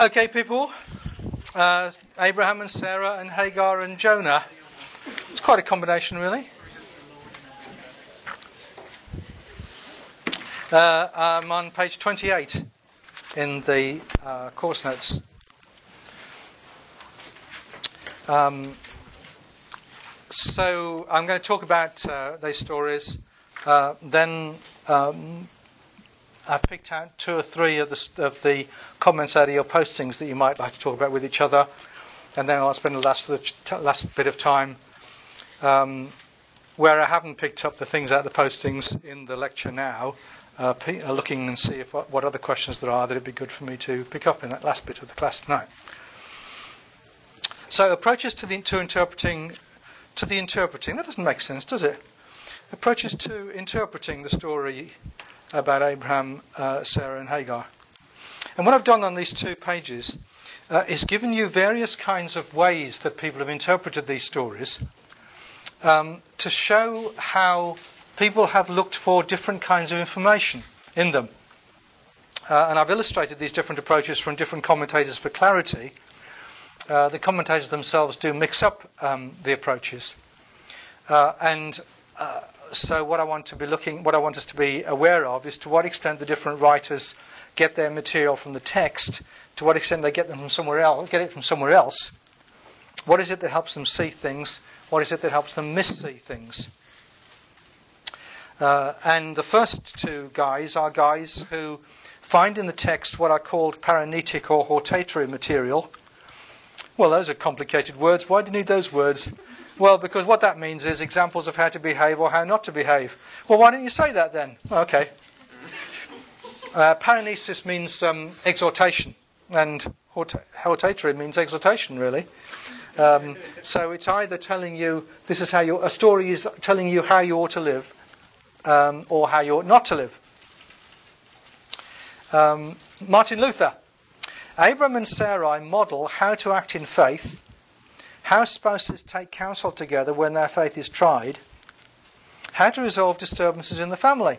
Okay, people. Uh, Abraham and Sarah and Hagar and Jonah. It's quite a combination, really. Uh, I'm on page 28 in the uh, course notes. Um, so I'm going to talk about uh, these stories. Uh, then um, I've picked out two or three of the, of the comments out of your postings that you might like to talk about with each other, and then I'll spend the last, the last bit of time um, where I haven't picked up the things out of the postings in the lecture now, uh, uh, looking and see if what other questions there are that it'd be good for me to pick up in that last bit of the class tonight. So approaches to the to interpreting to the interpreting that doesn't make sense, does it? Approaches to interpreting the story about Abraham, uh, Sarah, and Hagar. And what I've done on these two pages uh, is given you various kinds of ways that people have interpreted these stories um, to show how people have looked for different kinds of information in them. Uh, and I've illustrated these different approaches from different commentators for clarity. Uh, the commentators themselves do mix up um, the approaches. Uh, and uh, so what I want to be looking, what I want us to be aware of is to what extent the different writers get their material from the text, to what extent they get them from somewhere else, get it from somewhere else. What is it that helps them see things? What is it that helps them miss-see things? Uh, and the first two guys are guys who find in the text what are called paraenetic or hortatory material. Well, those are complicated words. Why do you need those words? Well, because what that means is examples of how to behave or how not to behave. Well, why don't you say that then? Okay. Uh, paraenesis means um, exhortation, and hortatory means exhortation, really. Um, so it's either telling you this is how you a story is telling you how you ought to live, um, or how you ought not to live. Um, Martin Luther, Abram and Sarai model how to act in faith how spouses take counsel together when their faith is tried, how to resolve disturbances in the family.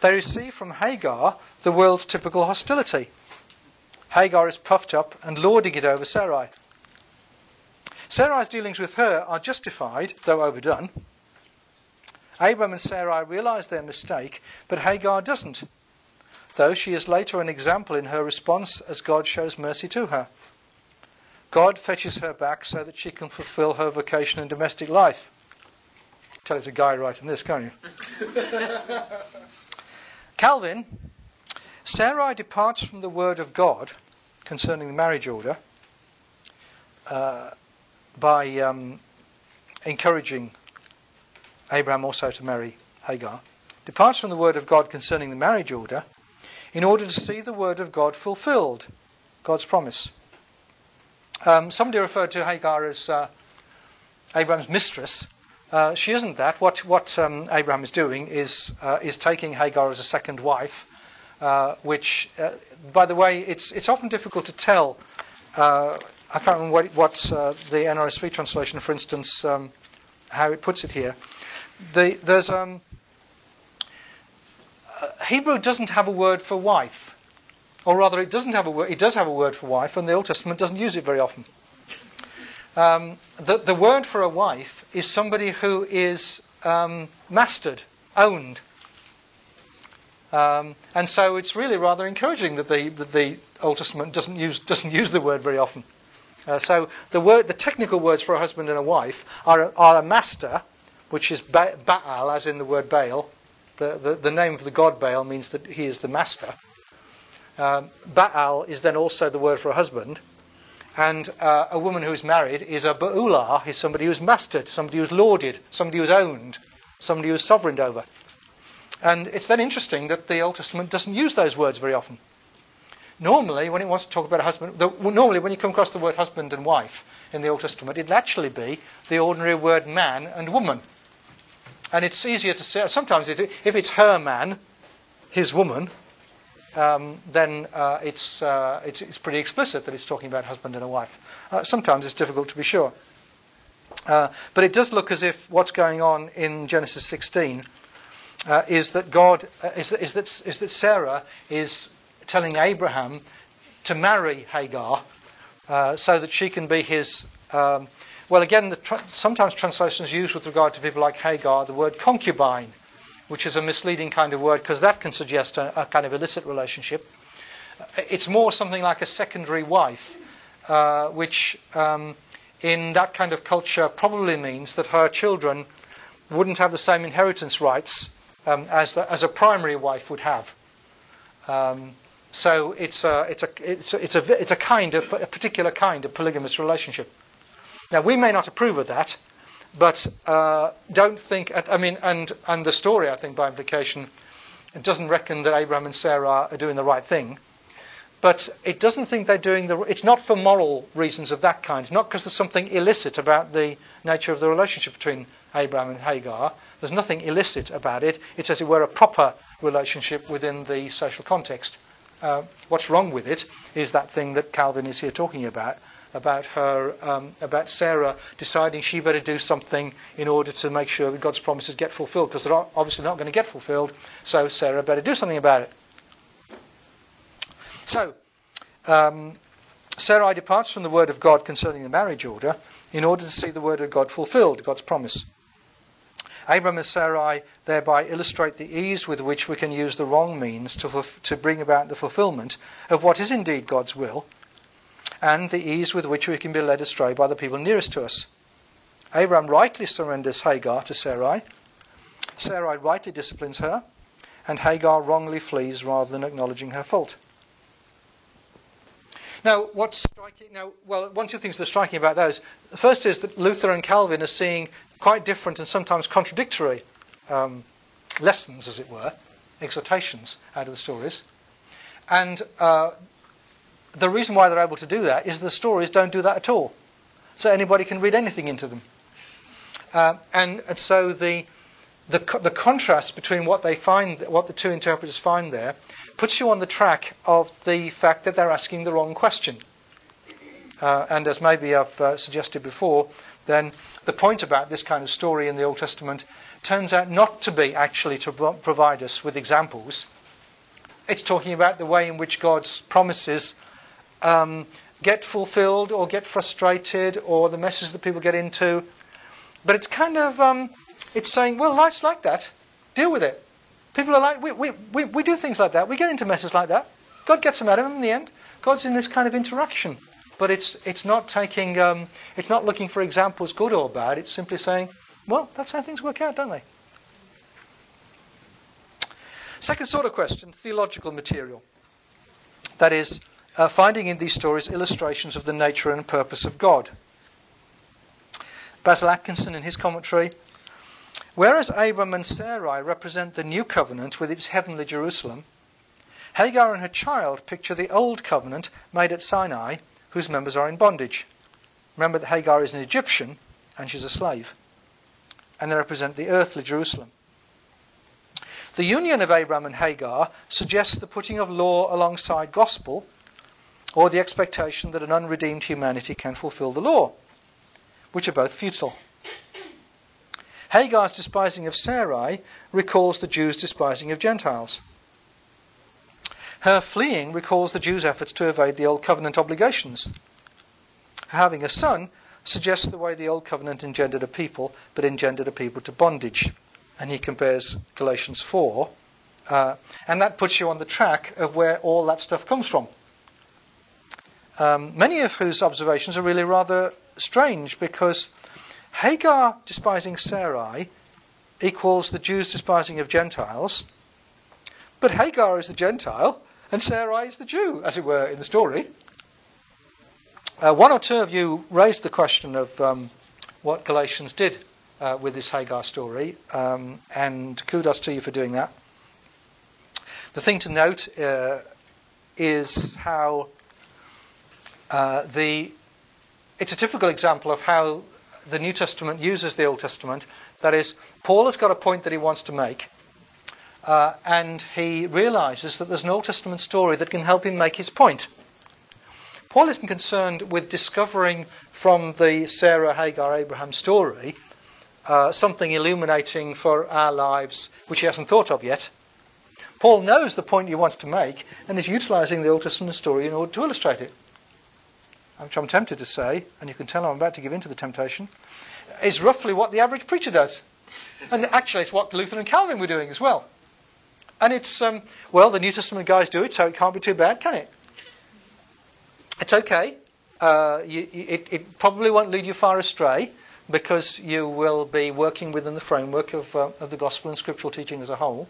They receive from Hagar the world's typical hostility. Hagar is puffed up and lording it over Sarai. Sarai's dealings with her are justified, though overdone. Abram and Sarai realize their mistake, but Hagar doesn't, though she is later an example in her response as God shows mercy to her. God fetches her back so that she can fulfill her vocation in domestic life. Tell it's a guy writing this, can't you? Calvin, Sarai departs from the word of God concerning the marriage order uh, by um, encouraging Abraham also to marry Hagar. Departs from the word of God concerning the marriage order in order to see the word of God fulfilled, God's promise. Um, somebody referred to Hagar as uh, Abraham's mistress. Uh, she isn't that. What, what um, Abraham is doing is, uh, is taking Hagar as a second wife, uh, which, uh, by the way, it's, it's often difficult to tell. Uh, I can't remember what, what the NRSV translation, for instance, um, how it puts it here. The, there's um, Hebrew doesn't have a word for wife. Or rather, it doesn't have a word. It does have a word for wife, and the Old Testament doesn't use it very often. Um, the, the word for a wife is somebody who is um, mastered, owned. Um, and so it's really rather encouraging that the, that the Old Testament doesn't use, doesn't use the word very often. Uh, so the, word, the technical words for a husband and a wife are, are a master, which is ba- Baal, as in the word Baal. The, the, the name of the god Baal means that he is the master. Um, Baal is then also the word for a husband. And uh, a woman who is married is a ba'ulah, is somebody who's mastered, somebody who's lauded, somebody who's owned, somebody who's sovereigned over. And it's then interesting that the Old Testament doesn't use those words very often. Normally, when it wants to talk about a husband, the, normally when you come across the word husband and wife in the Old Testament, it'll actually be the ordinary word man and woman. And it's easier to say, sometimes it, if it's her man, his woman, um, then uh, it's, uh, it's, it's, pretty explicit that it's talking about husband and a wife. Uh, sometimes it's difficult to be sure. Uh, but it does look as if what's going on in Genesis 16 uh, is that God is, is, that, is that Sarah is telling Abraham, to marry Hagar uh, so that she can be his. Um, well, again, tra- sometimes translations use with regard to people like Hagar the word concubine, which is a misleading kind of word because that can suggest a, a, kind of illicit relationship. It's more something like a secondary wife, uh, which um, in that kind of culture probably means that her children wouldn't have the same inheritance rights um, as, the, as a primary wife would have. Um, so it's a, it's, a, it's, a, it's, a, it's a kind of a particular kind of polygamous relationship. Now we may not approve of that, but uh, don't think. I mean, and and the story, I think, by implication, it doesn't reckon that Abraham and Sarah are doing the right thing. But it doesn't think they're doing the. It's not for moral reasons of that kind. not because there's something illicit about the nature of the relationship between Abraham and Hagar. There's nothing illicit about it. It's as it were a proper relationship within the social context. Uh, what's wrong with it is that thing that Calvin is here talking about, about her, um, about Sarah deciding she better do something in order to make sure that God's promises get fulfilled, because they're obviously not going to get fulfilled. So Sarah better do something about it. So, um, Sarai departs from the word of God concerning the marriage order in order to see the word of God fulfilled, God's promise. Abram and Sarai thereby illustrate the ease with which we can use the wrong means to, to bring about the fulfillment of what is indeed God's will, and the ease with which we can be led astray by the people nearest to us. Abram rightly surrenders Hagar to Sarai, Sarai rightly disciplines her, and Hagar wrongly flees rather than acknowledging her fault. Now, what's striking? Now, well, one two things that are striking about those. The first is that Luther and Calvin are seeing quite different and sometimes contradictory um, lessons, as it were, exhortations out of the stories. And uh, the reason why they're able to do that is the stories don't do that at all. So anybody can read anything into them. Uh, and, and, so the, the, the contrast between what they find, what the two interpreters find there, puts you on the track of the fact that they're asking the wrong question. Uh, and as maybe I've uh, suggested before, then the point about this kind of story in the Old Testament turns out not to be actually to provide us with examples. It's talking about the way in which God's promises um, get fulfilled or get frustrated or the messes that people get into. But it's kind of um, it's saying, well, life's like that. Deal with it. People are like, we, we, we, we do things like that. We get into messes like that. God gets them out of them in the end. God's in this kind of interaction. But it's, it's not taking, um, it's not looking for examples, good or bad. It's simply saying, well, that's how things work out, don't they? Second sort of question theological material. That is, uh, finding in these stories illustrations of the nature and purpose of God. Basil Atkinson, in his commentary, Whereas Abram and Sarai represent the new covenant with its heavenly Jerusalem, Hagar and her child picture the old covenant made at Sinai, whose members are in bondage. Remember that Hagar is an Egyptian and she's a slave. And they represent the earthly Jerusalem. The union of Abram and Hagar suggests the putting of law alongside gospel, or the expectation that an unredeemed humanity can fulfill the law, which are both futile. Hagar's despising of Sarai recalls the Jews' despising of Gentiles. Her fleeing recalls the Jews' efforts to evade the Old Covenant obligations. Her Having a son suggests the way the Old Covenant engendered a people, but engendered a people to bondage. And he compares Galatians 4. Uh, and that puts you on the track of where all that stuff comes from. Um, many of whose observations are really rather strange because Hagar despising Sarai equals the Jews despising of Gentiles, but Hagar is the Gentile and Sarai is the Jew, as it were, in the story. Uh, one or two of you raised the question of um, what Galatians did uh, with this Hagar story, um, and kudos to you for doing that. The thing to note uh, is how uh, the it's a typical example of how the New Testament uses the Old Testament. That is, Paul has got a point that he wants to make, uh, and he realizes that there's an Old Testament story that can help him make his point. Paul isn't concerned with discovering from the Sarah, Hagar, Abraham story uh, something illuminating for our lives which he hasn't thought of yet. Paul knows the point he wants to make and is utilizing the Old Testament story in order to illustrate it. Which I'm tempted to say, and you can tell I'm about to give in to the temptation, is roughly what the average preacher does. And actually, it's what Luther and Calvin were doing as well. And it's, um, well, the New Testament guys do it, so it can't be too bad, can it? It's okay. Uh, you, it, it, probably won't lead you far astray because you will be working within the framework of, uh, of the gospel and scriptural teaching as a whole.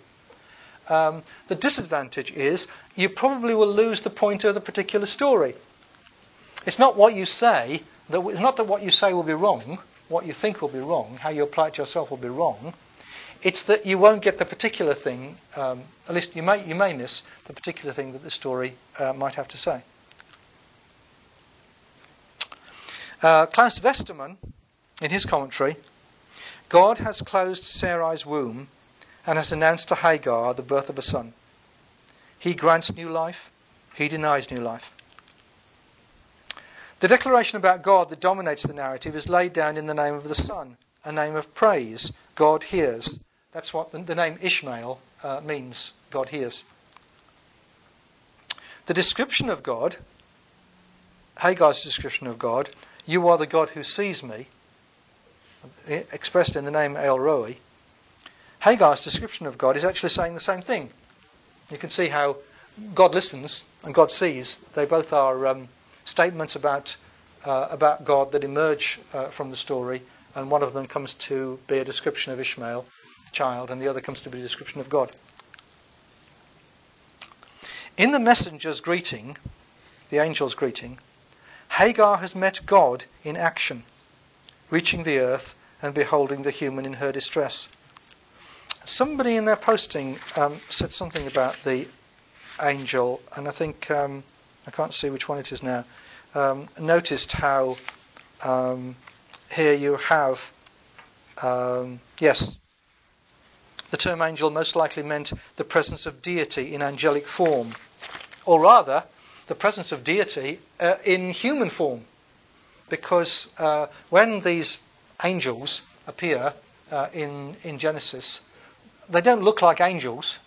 Um, the disadvantage is you probably will lose the point of the particular story. It's not what you say, that, it's not that what you say will be wrong, what you think will be wrong, how you apply it to yourself will be wrong. It's that you won't get the particular thing, um, at least you may, you may miss the particular thing that the story uh, might have to say. Uh, Klaus Westermann, in his commentary, God has closed Sarai's womb and has announced to Hagar the birth of a son. He grants new life, he denies new life. The declaration about God that dominates the narrative is laid down in the name of the Son, a name of praise. God hears. That's what the, name Ishmael uh, means God hears. The description of God, Hagar's description of God, you are the God who sees me, expressed in the name El Roi. Hagar's description of God is actually saying the same thing. You can see how God listens and God sees. They both are um, statements about, uh, about God that emerge uh, from the story, and one of them comes to be a description of Ishmael, the child, and the other comes to be a description of God. In the messenger's greeting, the angel's greeting, Hagar has met God in action, reaching the earth and beholding the human in her distress. Somebody in their posting um, said something about the angel, and I think um, I can't see which one it is now, um, noticed how um, here you have, um, yes, the term angel most likely meant the presence of deity in angelic form, or rather, the presence of deity uh, in human form. Because uh, when these angels appear uh, in, in Genesis, they don't look like angels,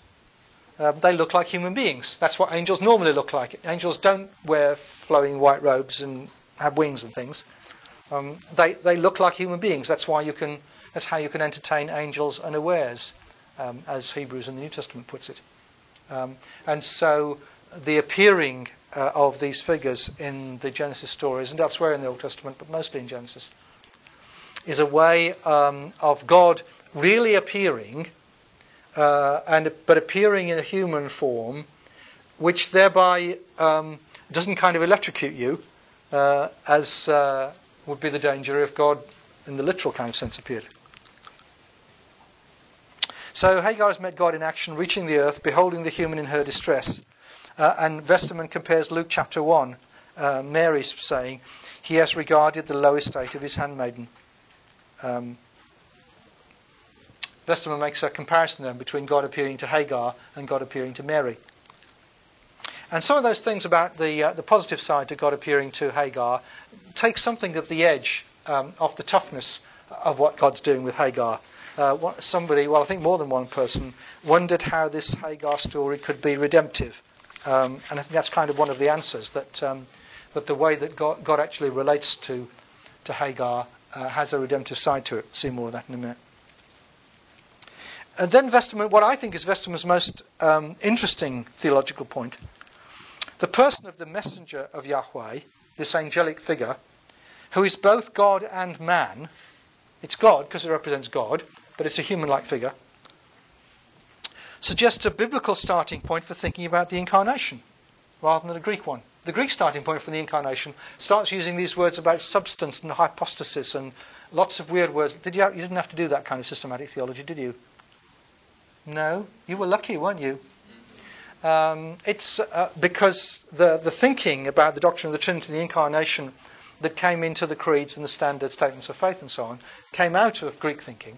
uh, they look like human beings. That's what angels normally look like. Angels don't wear flowing white robes and have wings and things. Um, they, they look like human beings. That's why you can. That's how you can entertain angels unawares, um, as Hebrews in the New Testament puts it. Um, and so the appearing uh, of these figures in the Genesis stories and elsewhere in the Old Testament, but mostly in Genesis, is a way um, of God really appearing uh, and but appearing in a human form, which thereby um, doesn't kind of electrocute you, uh, as uh, would be the danger if God, in the literal kind of sense, appeared. So Hagar has met God in action, reaching the earth, beholding the human in her distress. Uh, and Westermann compares Luke chapter 1, uh, Mary's saying, He has regarded the low estate of his handmaiden. Um, Westermann makes a comparison then between God appearing to Hagar and God appearing to Mary. And some of those things about the, uh, the positive side to God appearing to Hagar take something of the edge um, of the toughness of what God's doing with Hagar. Uh, somebody, well, I think more than one person, wondered how this Hagar story could be redemptive. Um, and I think that's kind of one of the answers that, um, that the way that God, God, actually relates to, to Hagar uh, has a redemptive side to it. see more of that in a minute. And then Westermann, what I think is Westermann's most um, interesting theological point the person of the messenger of Yahweh, this angelic figure, who is both God and man, it's God because it represents God, but it's a human like figure, suggests a biblical starting point for thinking about the incarnation rather than a Greek one. The Greek starting point for the incarnation starts using these words about substance and hypostasis and lots of weird words. Did you, you didn't have to do that kind of systematic theology, did you? No, you were lucky, weren't you? Um, it's uh, because the, the thinking about the doctrine of the Trinity and the Incarnation that came into the creeds and the standard statements of faith and so on came out of Greek thinking.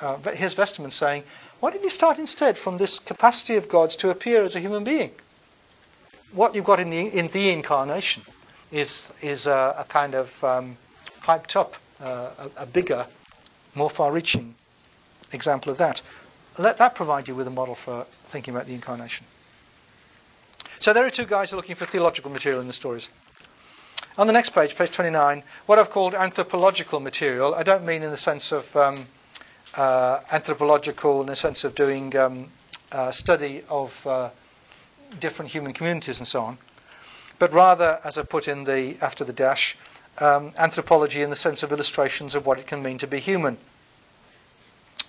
Uh, here's Westermann saying, why didn't you start instead from this capacity of God's to appear as a human being? What you've got in the, in the Incarnation is, is a, a kind of um, hyped up, uh, a, a bigger, more far reaching example of that let that provide you with a model for thinking about the incarnation. So there are two guys looking for theological material in the stories. On the next page, page 29, what I've called anthropological material, I don't mean in the sense of um, uh, anthropological, in the sense of doing um, uh, study of uh, different human communities and so on, but rather, as I put in the after the dash, um, anthropology in the sense of illustrations of what it can mean to be human.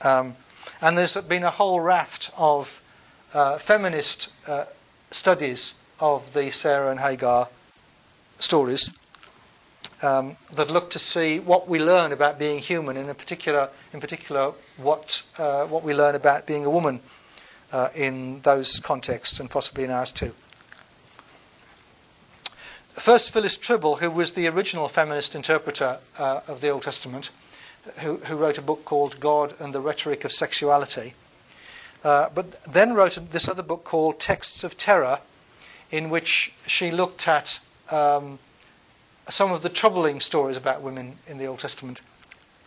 Um, and there's been a whole raft of uh, feminist uh, studies of the Sarah and Hagar stories um, that look to see what we learn about being human, and in particular, in particular, what uh, what we learn about being a woman uh, in those contexts, and possibly in ours too. First, Phyllis Trible, who was the original feminist interpreter uh, of the Old Testament, who, who, wrote a book called God and the Rhetoric of Sexuality, uh, but then wrote this other book called Texts of Terror, in which she looked at um, some of the troubling stories about women in the Old Testament.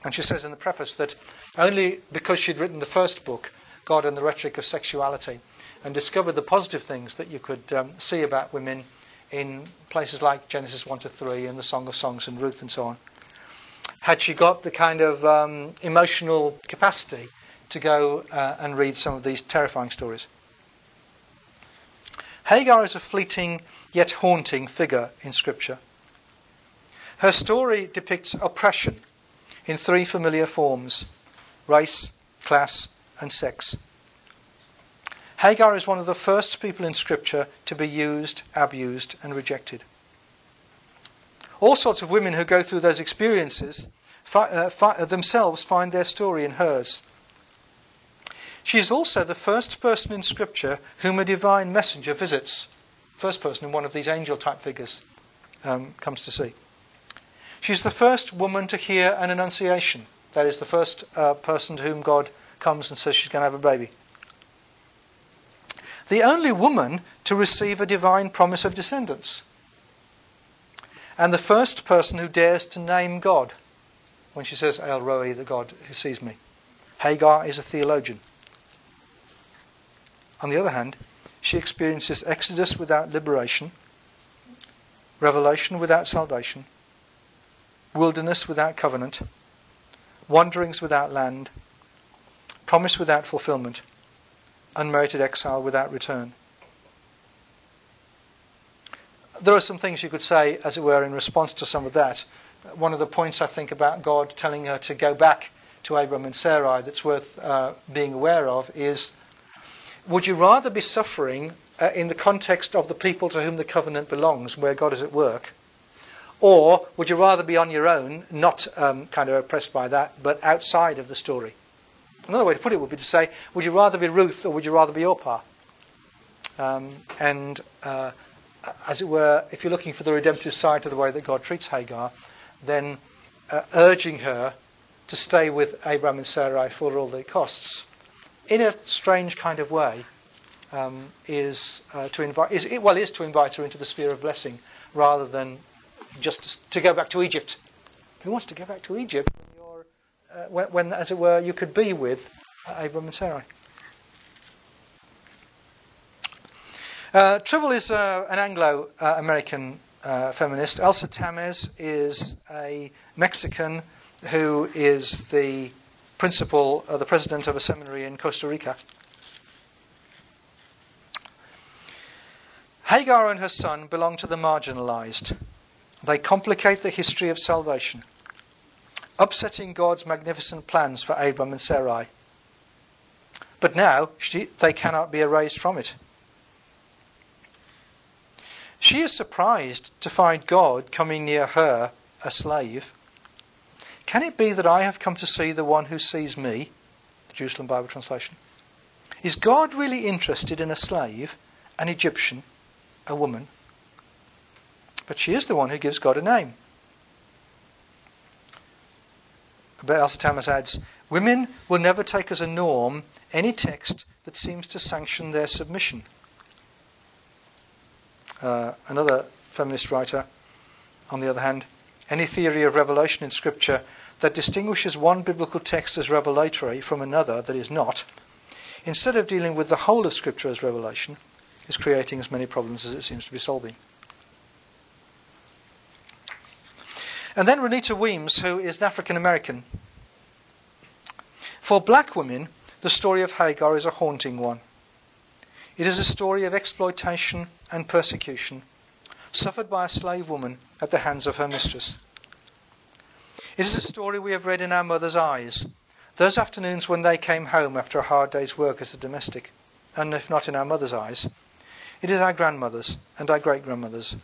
And she says in the preface that only because she'd written the first book, God and the Rhetoric of Sexuality, and discovered the positive things that you could um, see about women in places like Genesis 1 to 3 and the Song of Songs and Ruth and so on, had she got the kind of um, emotional capacity to go uh, and read some of these terrifying stories. Hagar is a fleeting yet haunting figure in Scripture. Her story depicts oppression in three familiar forms race, class, and sex. Hagar is one of the first people in Scripture to be used, abused, and rejected. All sorts of women who go through those experiences fi- uh, fi- themselves find their story in hers. She is also the first person in Scripture whom a divine messenger visits. First person in one of these angel type figures um, comes to see. She's the first woman to hear an annunciation. That is, the first uh, person to whom God comes and says she's going to have a baby. The only woman to receive a divine promise of descendants. And the first person who dares to name God when she says, El Roi, the God who sees me. Hagar is a theologian. On the other hand, she experiences Exodus without liberation, revelation without salvation, wilderness without covenant, wanderings without land, promise without fulfillment, unmerited exile without return. There are some things you could say, as it were, in response to some of that. One of the points I think about God telling her to go back to Abram and Sarai that's worth uh, being aware of is would you rather be suffering uh, in the context of the people to whom the covenant belongs, where God is at work, or would you rather be on your own, not um, kind of oppressed by that, but outside of the story? Another way to put it would be to say, would you rather be Ruth or would you rather be Orpah? Um, and uh, as it were, if you're looking for the redemptive side to the way that God treats Hagar, then uh, urging her to stay with Abraham and Sarai for all the costs, in a strange kind of way, um, is uh, to invite. Is, well, is to invite her into the sphere of blessing rather than just to go back to Egypt. Who wants to go back to Egypt when, uh, when, when as it were, you could be with uh, Abram and Sarai? Uh, Trible is uh, an Anglo American uh, feminist. Elsa Tamez is a Mexican who is the principal, uh, the president of a seminary in Costa Rica. Hagar and her son belong to the marginalized. They complicate the history of salvation, upsetting God's magnificent plans for Abram and Sarai. But now she, they cannot be erased from it. She is surprised to find God coming near her, a slave. Can it be that I have come to see the one who sees me? The Jerusalem Bible translation. Is God really interested in a slave, an Egyptian, a woman? But she is the one who gives God a name. But Elsa Tamez adds, Women will never take as a norm any text that seems to sanction their submission. Uh, another feminist writer, on the other hand, any theory of revelation in Scripture that distinguishes one biblical text as revelatory from another that is not instead of dealing with the whole of Scripture as revelation, is creating as many problems as it seems to be solving. And then Renita Weems, who is an African American. For black women, the story of Hagar is a haunting one. It is a story of exploitation and persecution suffered by a slave woman at the hands of her mistress. It is a story we have read in our mother's eyes, those afternoons when they came home after a hard day's work as a domestic, and if not in our mother's eyes, it is our grandmother's and our great grandmother's.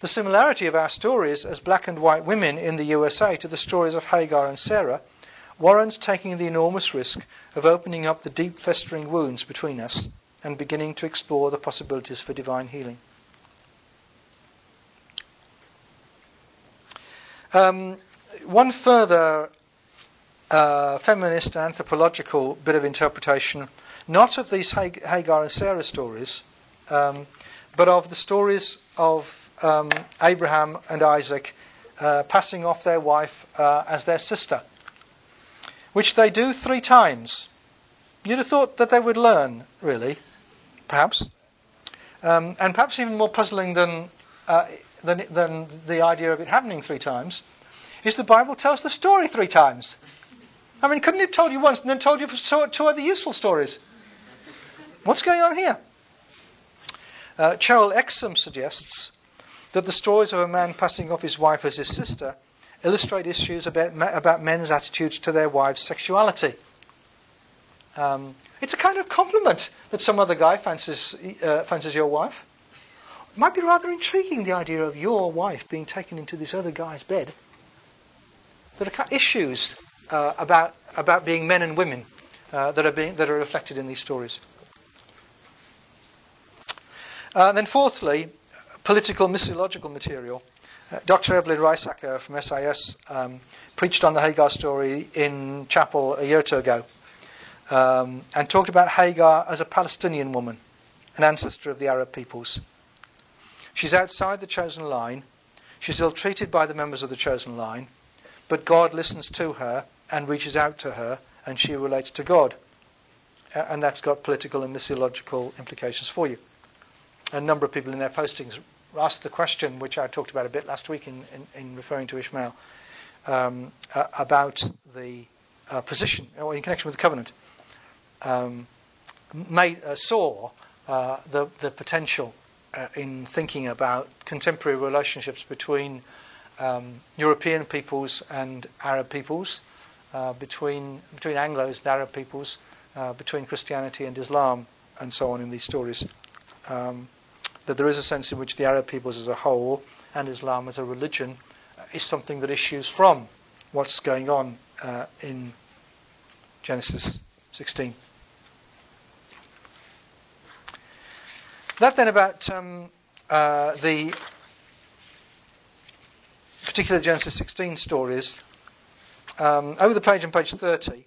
The similarity of our stories as black and white women in the USA to the stories of Hagar and Sarah warrants taking the enormous risk of opening up the deep festering wounds between us and beginning to explore the possibilities for divine healing. Um, one further uh, feminist anthropological bit of interpretation, not of these Hagar and Sarah stories, um, but of the stories of um, Abraham and Isaac uh, passing off their wife uh, as their sister which they do three times. You'd have thought that they would learn, really, perhaps. Um, and perhaps even more puzzling than, uh, than, than the idea of it happening three times is the Bible tells the story three times. I mean, couldn't it have told you once and then told you two other useful stories? What's going on here? Uh, Cheryl Exum suggests that the stories of a man passing off his wife as his sister illustrate issues about, about men's attitudes to their wives' sexuality. Um, it's a kind of compliment that some other guy fancies, uh, fancies your wife. It might be rather intriguing, the idea of your wife being taken into this other guy's bed. There are issues uh, about, about being men and women uh, that, are being, that are reflected in these stories. Uh, then, fourthly, political missiological material. Uh, Dr. Evelyn Reisacher from SIS um, preached on the Hagar story in chapel a year or two ago um, and talked about Hagar as a Palestinian woman, an ancestor of the Arab peoples. She's outside the chosen line. She's ill treated by the members of the chosen line, but God listens to her and reaches out to her, and she relates to God. Uh, and that's got political and missiological implications for you. A number of people in their postings asked the question, which I talked about a bit last week in, in, in referring to Ishmael, um, uh, about the uh, position, or in connection with the covenant, um, made, uh, saw uh, the, the potential uh, in thinking about contemporary relationships between um, European peoples and Arab peoples, uh, between, between Anglos and Arab peoples, between Christianity and Islam, and so on in these stories. Um, that there is a sense in which the Arab peoples as a whole and Islam as a religion uh, is something that issues from what's going on uh, in Genesis 16. That then about um, uh, the particular Genesis 16 stories. Um, over the page on page 30,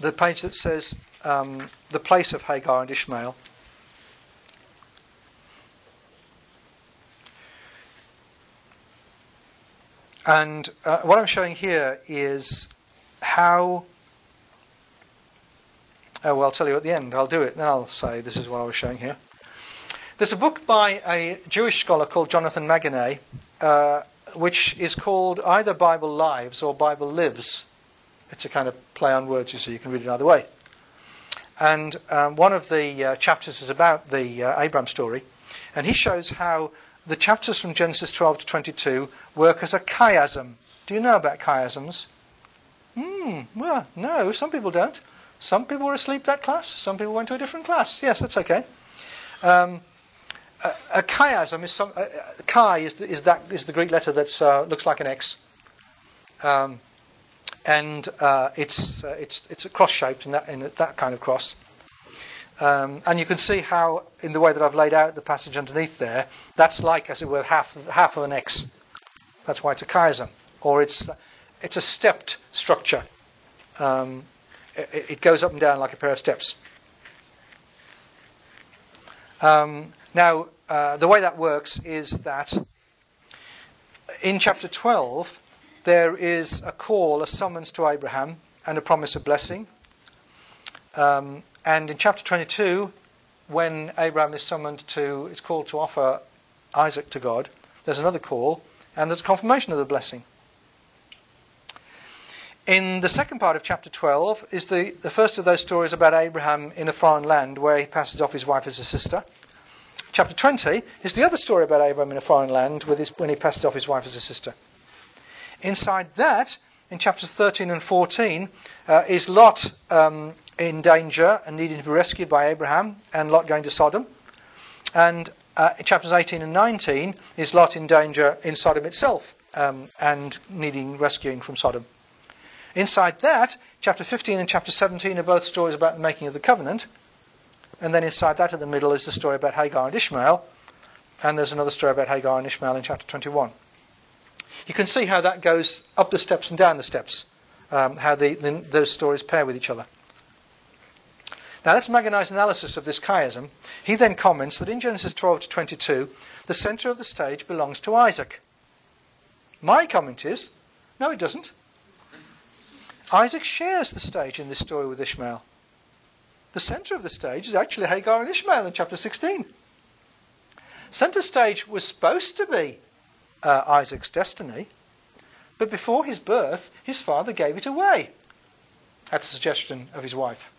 the page that says um, the place of Hagar and Ishmael. And uh, what I'm showing here is how. Oh, well, I'll tell you at the end. I'll do it. Then I'll say this is what I was showing here. There's a book by a Jewish scholar called Jonathan Magonet, uh, which is called either Bible Lives or Bible Lives. It's a kind of play on words, see, you can read it either way. And um, one of the uh, chapters is about the uh, Abraham story, and he shows how the chapters from Genesis 12 to 22 work as a chiasm. Do you know about chiasms? Hmm, well, no, some people don't. Some people were asleep that class, some people went to a different class. Yes, that's okay. Um, a, a, chiasm is some. Uh, chi is, the, is, that is the Greek letter that uh, looks like an X, um, and uh, it's uh, it's it's a cross shaped in that in that kind of cross. Um, and you can see how, in the way that I've laid out the passage underneath there, that's like, as it were, half, half of an X. That's why it's a chiasm. Or it's, it's a stepped structure. Um, it, it, goes up and down like a pair of steps. Um, now, uh, the way that works is that in chapter 12, there is a call, a summons to Abraham and a promise of blessing. Um, and in chapter 22, when Abraham is summoned to, is called to offer Isaac to God, there's another call, and there's confirmation of the blessing. In the second part of chapter 12 is the, the first of those stories about Abraham in a foreign land where he passes off his wife as a sister. Chapter 20 is the other story about Abraham in a foreign land his, when he passes off his wife as a sister. Inside that, in chapters 13 and 14, uh, is Lot um, in danger and needing to be rescued by Abraham, and Lot going to Sodom. And uh, chapters 18 and 19 is Lot in danger in Sodom itself um, and needing rescuing from Sodom. Inside that, chapter 15 and chapter 17 are both stories about the making of the covenant. And then inside that, in the middle, is the story about Hagar and Ishmael. And there's another story about Hagar and Ishmael in chapter 21. You can see how that goes up the steps and down the steps, um, how the, the, those stories pair with each other. Now let's analysis of this chiasm. He then comments that in Genesis 12 to 22, the centre of the stage belongs to Isaac. My comment is, no, it doesn't. Isaac shares the stage in this story with Ishmael. The centre of the stage is actually Hagar and Ishmael in chapter 16. Centre stage was supposed to be uh, Isaac's destiny, but before his birth, his father gave it away at the suggestion of his wife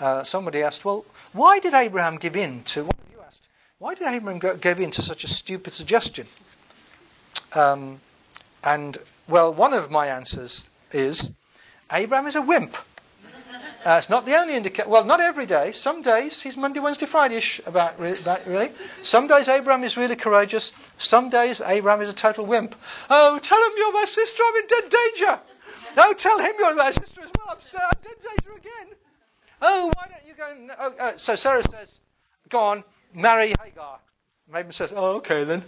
uh, somebody asked, well, why did Abraham give in to, what you asked, why did Abraham go, give in to such a stupid suggestion? Um, and, well, one of my answers is Abraham is a wimp. Uh, it's not the only indicator. Well, not every day. Some days he's Monday, Wednesday, Friday-ish about, re- about, really. Some days Abraham is really courageous. Some days Abraham is a total wimp. Oh, tell him you're my sister. I'm in dead danger. No, tell him you're my sister as well. I'm, st- I'm dead danger again. Oh, why don't you go? And, oh, uh, so Sarah says, Go on, marry Hagar. Abram says, Oh, okay then.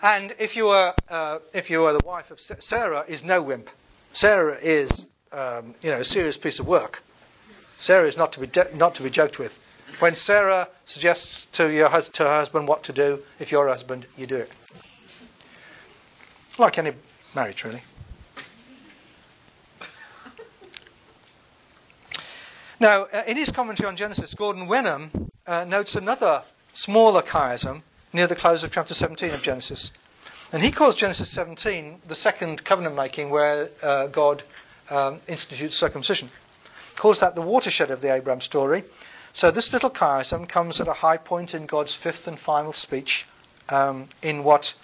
And if you were, uh, if you were the wife of Sarah, is no wimp. Sarah is, um, you know, a serious piece of work. Sarah is not to be de- not to be joked with. When Sarah suggests to your hus- to her husband what to do, if you're a husband, you do it. Like any marriage, really. Now, uh, in his commentary on Genesis, Gordon Wenham uh, notes another smaller chiasm near the close of chapter 17 of Genesis. And he calls Genesis 17 the second covenant making where uh, God um, institutes circumcision. Calls that the watershed of the Abraham story. So this little chiasm comes at a high point in God's fifth and final speech um, in what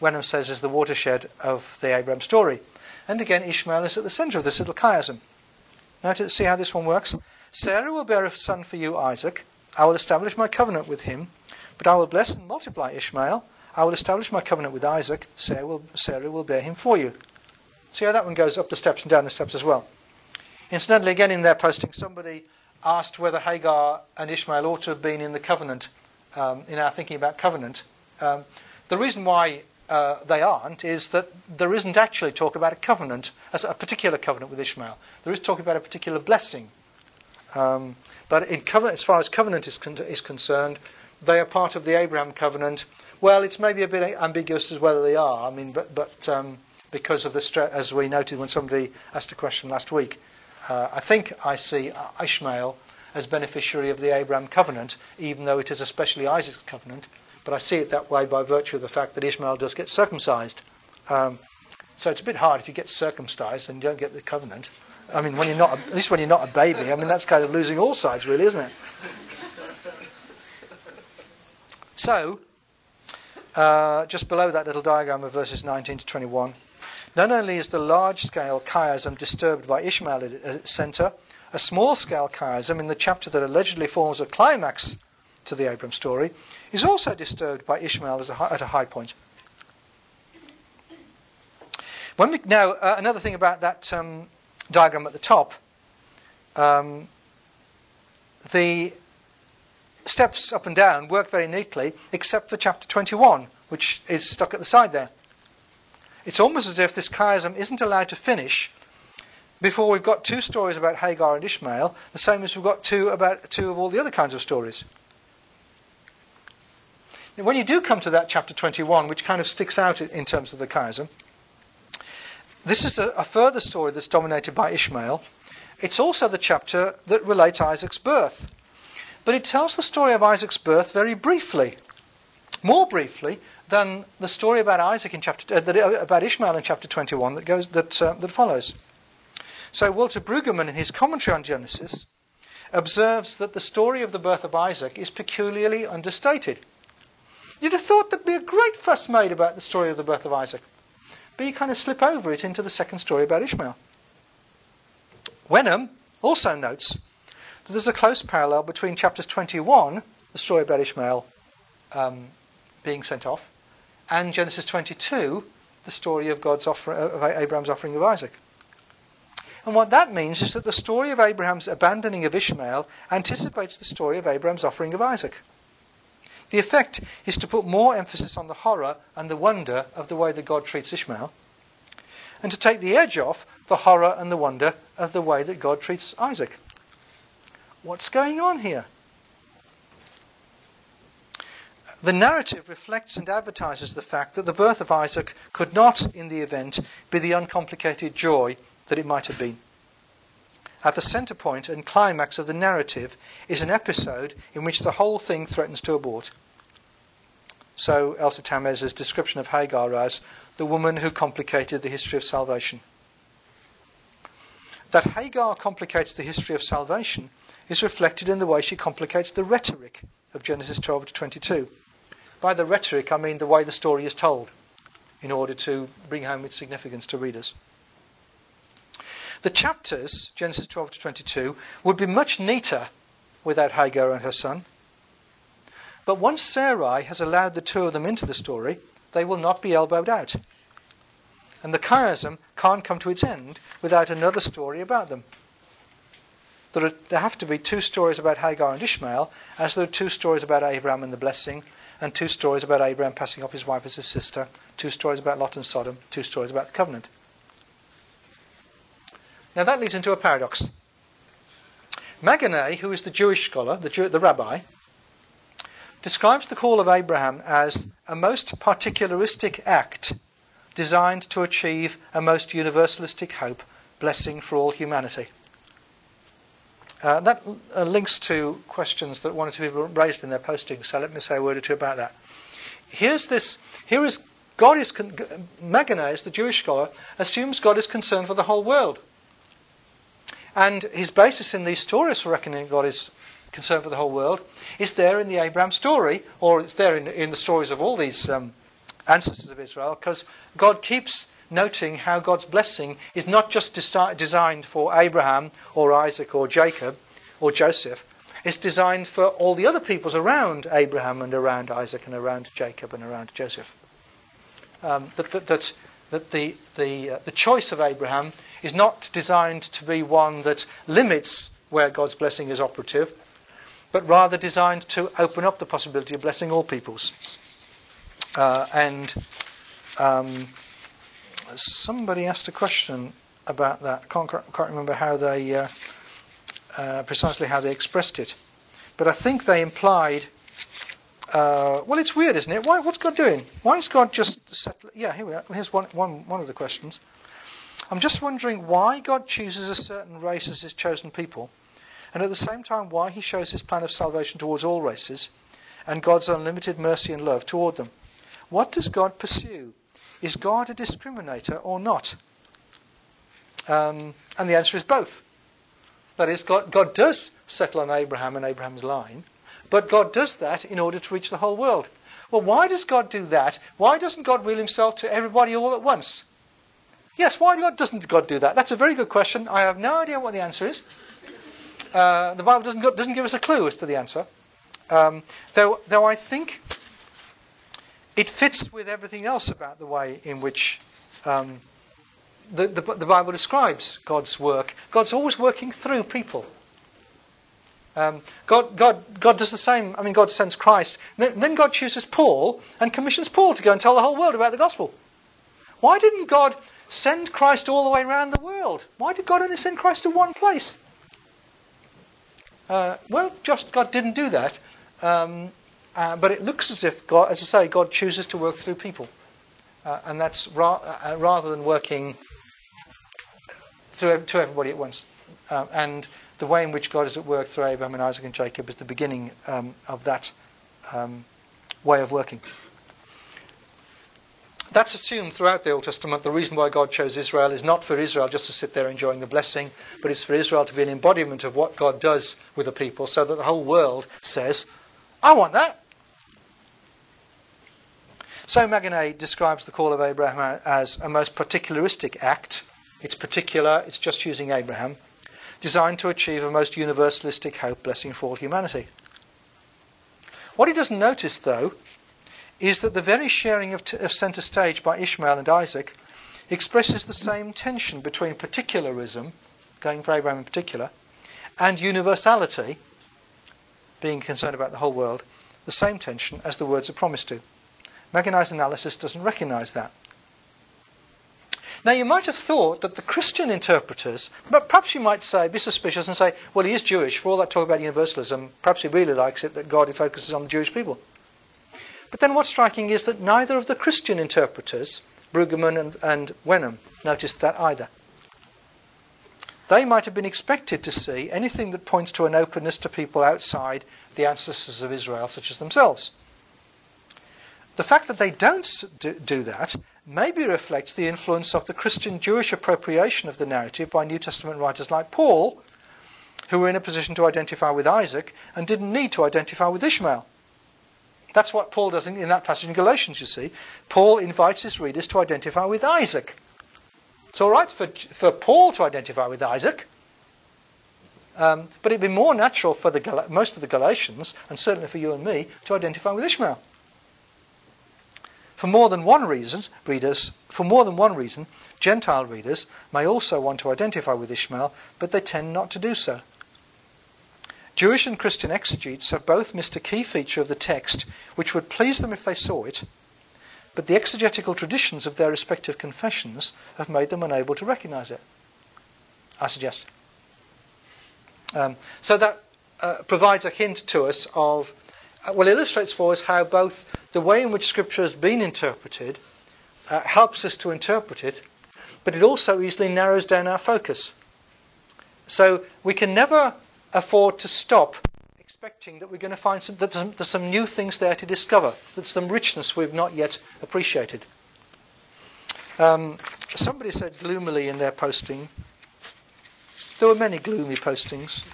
Wenham says is the watershed of the Abraham story. And again, Ishmael is at the centre of this little chiasm. Now to see how this one works. Sarah will bear a son for you, Isaac. I will establish my covenant with him, but I will bless and multiply Ishmael. I will establish my covenant with Isaac. Sarah will, Sarah will bear him for you. See how that one goes up the steps and down the steps as well. Incidentally, again in their posting, somebody asked whether Hagar and Ishmael ought to have been in the covenant, um, in our thinking about covenant. Um, the reason why uh, they aren't is that there isn't actually talk about a covenant, as a particular covenant with Ishmael. There is talk about a particular blessing. Um, but in as far as covenant is, con- is concerned, they are part of the Abraham covenant. Well, it's maybe a bit ambiguous as whether they are. I mean, but, but um, because of the stre- as we noted when somebody asked a question last week, uh, I think I see Ishmael as beneficiary of the Abraham covenant, even though it is especially Isaac's covenant. But I see it that way by virtue of the fact that Ishmael does get circumcised. Um, so it's a bit hard if you get circumcised and you don't get the covenant. I mean, when you're not, at least when you're not a baby. I mean, that's kind of losing all sides, really, isn't it? So, uh, just below that little diagram of verses 19 to 21, not only is the large-scale chiasm disturbed by Ishmael at its centre, a small-scale chiasm in the chapter that allegedly forms a climax to the Abram story is also disturbed by Ishmael a, at a high point. We, now, uh, another thing about that um, diagram at the top, um, the steps up and down work very neatly, except for chapter 21, which is stuck at the side there. It's almost as if this chiasm isn't allowed to finish before we've got two stories about Hagar and Ishmael, the same as we've got two about two of all the other kinds of stories. When you do come to that chapter 21, which kind of sticks out in terms of the chiasm, this is a, a further story that's dominated by Ishmael. It's also the chapter that relates Isaac's birth. But it tells the story of Isaac's birth very briefly, more briefly than the story about Isaac in chapter uh, about Ishmael in chapter 21 that goes that uh, that follows. So Walter Brueggemann, in his commentary on Genesis, observes that the story of the birth of Isaac is peculiarly understated. You'd have thought there'd be a great fuss made about the story of the birth of Isaac, but you kind of slip over it into the second story about Ishmael. Wenham also notes that there's a close parallel between chapters 21, the story about Ishmael um, being sent off, and Genesis 22, the story of God's offer, of Abraham's offering of Isaac. And what that means is that the story of Abraham's abandoning of Ishmael anticipates the story of Abraham's offering of Isaac. The effect is to put more emphasis on the horror and the wonder of the way that God treats Ishmael, and to take the edge off the horror and the wonder of the way that God treats Isaac. What's going on here? The narrative reflects and advertises the fact that the birth of Isaac could not, in the event, be the uncomplicated joy that it might have been. At the centre point and climax of the narrative is an episode in which the whole thing threatens to abort. So Elsa Tamez's description of Hagar as the woman who complicated the history of salvation. That Hagar complicates the history of salvation is reflected in the way she complicates the rhetoric of Genesis 12 to 22. By the rhetoric, I mean the way the story is told, in order to bring home its significance to readers. The chapters, Genesis 12 to 22, would be much neater without Hagar and her son. But once Sarai has allowed the two of them into the story, they will not be elbowed out. And the chiasm can't come to its end without another story about them. There, are, there have to be two stories about Hagar and Ishmael, as there are two stories about Abraham and the blessing, and two stories about Abraham passing off his wife as his sister, two stories about Lot and Sodom, two stories about the covenant. Now that leads into a paradox. Magonet, who is the Jewish scholar, the, Jew, the rabbi, describes the call of Abraham as a most particularistic act designed to achieve a most universalistic hope, blessing for all humanity. Uh, that uh, links to questions that one or two people raised in their posting, so let me say a word or two about that. Here's this. Here is God is con- the Jewish scholar, assumes God is concerned for the whole world. And his basis in these stories for reckoning God is concerned for the whole world is there in the Abraham story, or it's there in, in the stories of all these um, ancestors of Israel, because God keeps noting how God's blessing is not just designed for Abraham or Isaac or Jacob or Joseph, it's designed for all the other peoples around Abraham and around Isaac and around Jacob and around Joseph. Um, that, that, that, that the, the, uh, the choice of Abraham is not designed to be one that limits where God's blessing is operative, but rather designed to open up the possibility of blessing all peoples. Uh, and um, somebody asked a question about that. Can't, can't remember how they uh, uh, precisely how they expressed it, but I think they implied. Uh, well, it's weird, isn't it? Why, what's God doing? Why is God just settling? Yeah, here we are. Here's one, one, one of the questions. I'm just wondering why God chooses a certain race as his chosen people, and at the same time why he shows his plan of salvation towards all races, and God's unlimited mercy and love toward them. What does God pursue? Is God a discriminator or not? Um, and the answer is both. That is, God, God does settle on Abraham and Abraham's line, but God does that in order to reach the whole world. Well, why does God do that? Why doesn't God reveal himself to everybody all at once? Yes, why doesn't God do that? That's a very good question. I have no idea what the answer is. Uh, the Bible doesn't, doesn't give us a clue as to the answer. Um, though, though I think it fits with everything else about the way in which um, the, the, the, Bible describes God's work. God's always working through people. Um, God, God, God does the same. I mean, God sends Christ. Then, then God chooses Paul and commissions Paul to go and tell the whole world about the gospel. Why didn't God send Christ all the way around the world. Why did God only send Christ to one place? Uh, well, just God didn't do that. Um, Uh, but it looks as if, God, as I say, God chooses to work through people. Uh, and that's ra- uh, rather than working through, to everybody at once. Uh, and the way in which God is at work through Abraham and Isaac and Jacob is the beginning um, of that um, way of working. That's assumed throughout the Old Testament. The reason why God chose Israel is not for Israel just to sit there enjoying the blessing, but it's for Israel to be an embodiment of what God does with the people so that the whole world says, I want that. So Magonet describes the call of Abraham as a most particularistic act. It's particular, it's just using Abraham, designed to achieve a most universalistic hope blessing for all humanity. What he doesn't notice, though, is that the very sharing of, t- of centre stage by Ishmael and Isaac expresses the same tension between particularism, going for Abraham in particular, and universality, being concerned about the whole world, the same tension as the words are promised to. Magonet's analysis doesn't recognise that. Now, you might have thought that the Christian interpreters, but perhaps you might say, be suspicious and say, well, he is Jewish. For all that talk about universalism, perhaps he really likes it that God focuses on the Jewish people. But then what's striking is that neither of the Christian interpreters, Brueggemann and, and Wenham, noticed that either. They might have been expected to see anything that points to an openness to people outside the ancestors of Israel, such as themselves. The fact that they don't do that maybe reflects the influence of the Christian Jewish appropriation of the narrative by New Testament writers like Paul, who were in a position to identify with Isaac and didn't need to identify with Ishmael. That's what Paul does in, in that passage in Galatians, you see. Paul invites his readers to identify with Isaac. It's all right for, for Paul to identify with Isaac, um, but it'd be more natural for the, most of the Galatians, and certainly for you and me, to identify with Ishmael. For more than one reason, readers, for more than one reason, Gentile readers may also want to identify with Ishmael, but they tend not to do so. Jewish and Christian exegetes have both missed a key feature of the text which would please them if they saw it, but the exegetical traditions of their respective confessions have made them unable to recognize it. I suggest. Um, so that uh, provides a hint to us of, uh, well, illustrates for us how both the way in which Scripture has been interpreted uh, helps us to interpret it, but it also easily narrows down our focus. So we can never afford to stop expecting that we're going to find some, that there's some new things there to discover, there's some richness we've not yet appreciated. Um, somebody said gloomily in their posting, there were many gloomy postings.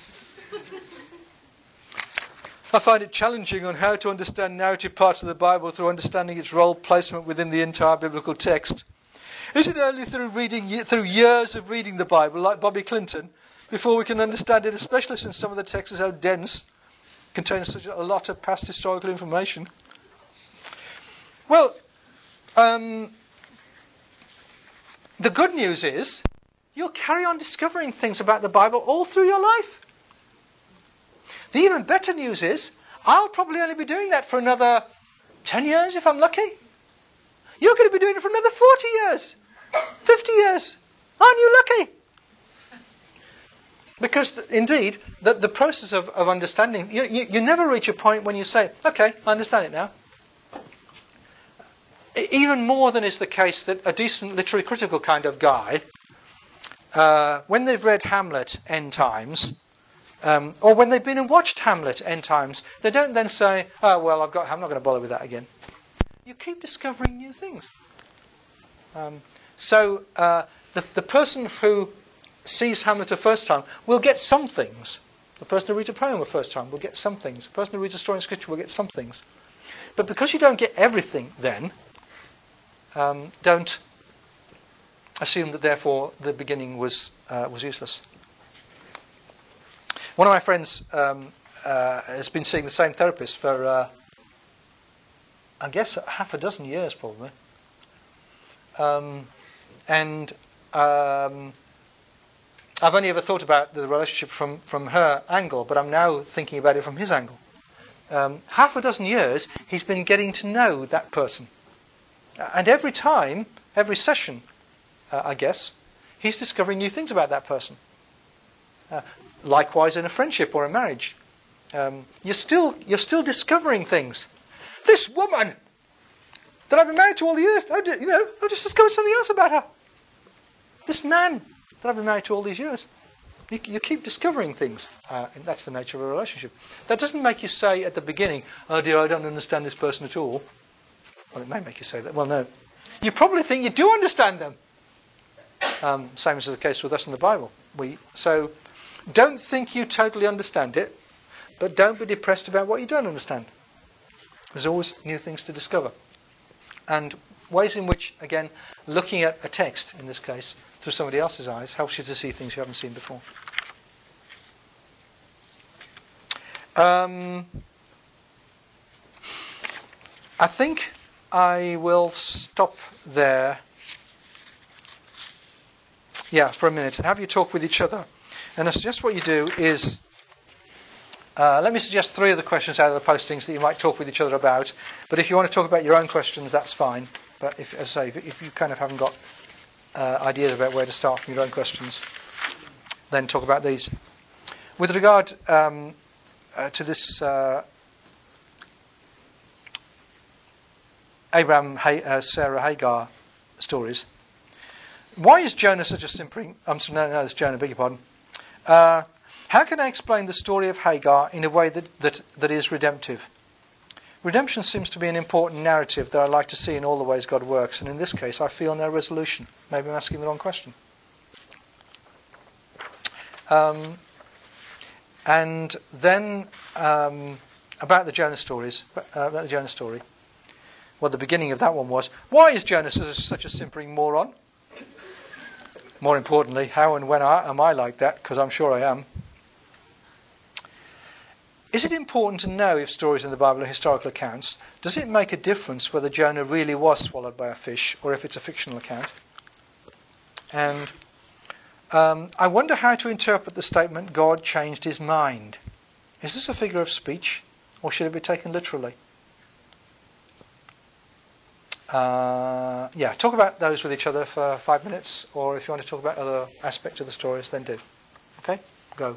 I find it challenging on how to understand narrative parts of the Bible through understanding its role placement within the entire biblical text. Is it only through reading through years of reading the Bible, like Bobby Clinton, before we can understand it, especially since some of the text is so dense, contains such a lot of past historical information. Well, um, the good news is you'll carry on discovering things about the Bible all through your life. The even better news is I'll probably only be doing that for another 10 years if I'm lucky. You're going to be doing it for another 40 years, 50 years. Aren't you lucky? Because indeed, the, the process of, of understanding, you, you, you never reach a point when you say, okay, I understand it now. Even more than is the case that a decent literary critical kind of guy, uh, when they've read Hamlet n times, um, or when they've been and watched Hamlet n times, they don't then say, oh, well, I've got, I'm not going to bother with that again. You keep discovering new things. Um, so uh, the, the person who sees Hamlet a first time will get some things. The person who reads a poem a first time will get some things. The person who reads a story in scripture will get some things. But because you don't get everything, then um, don't assume that therefore the beginning was uh, was useless. One of my friends um, uh, has been seeing the same therapist for, uh, I guess, half a dozen years probably, um, and um, I've only ever thought about the relationship from, from her angle, but I'm now thinking about it from his angle. Um, half a dozen years, he's been getting to know that person. And every time, every session, uh, I guess, he's discovering new things about that person. Uh, likewise, in a friendship or a marriage. Um, you're still you're still discovering things. This woman that I've been married to all the years, I, you know, I'll just discovered something else about her. This man that I've been married to all these years. You, you keep discovering things. Uh, and that's the nature of a relationship. That doesn't make you say at the beginning, "Oh dear, I don't understand this person at all." Well, it may make you say that. Well, no. You probably think you do understand them. Um, same as is the case with us in the Bible. We so don't think you totally understand it, but don't be depressed about what you don't understand. There's always new things to discover. And ways in which, again, looking at a text, in this case, through somebody else's eyes, helps you to see things you haven't seen before. Um, I think I will stop there. Yeah, for a minute. Have you talk with each other. And I suggest what you do is uh, let me suggest three of the questions out of the postings that you might talk with each other about. But if you want to talk about your own questions, that's fine. But if, as I say, if you kind of haven't got uh, ideas about where to start from your own questions, then talk about these. With regard um, uh, to this uh, Abraham, uh, Sarah, Hagar stories, why is Jonah such a simpering? I'm sorry, no, no, it's Jonah. Beg your pardon. Uh, how can I explain the story of Hagar in a way that, that, that is redemptive? Redemption seems to be an important narrative that I like to see in all the ways God works, and in this case, I feel no resolution. Maybe I'm asking the wrong question. Um, and then um, about the Jonah stories, uh, about the Jonah story. Well, the beginning of that one was why is Jonah such a simpering moron? More importantly, how and when am I like that? Because I'm sure I am. Is it important to know if stories in the Bible are historical accounts? Does it make a difference whether Jonah really was swallowed by a fish or if it's a fictional account? And um, I wonder how to interpret the statement, God changed his mind. Is this a figure of speech or should it be taken literally? Uh, yeah, talk about those with each other for five minutes, or if you want to talk about other aspects of the stories, then do. Okay? Go.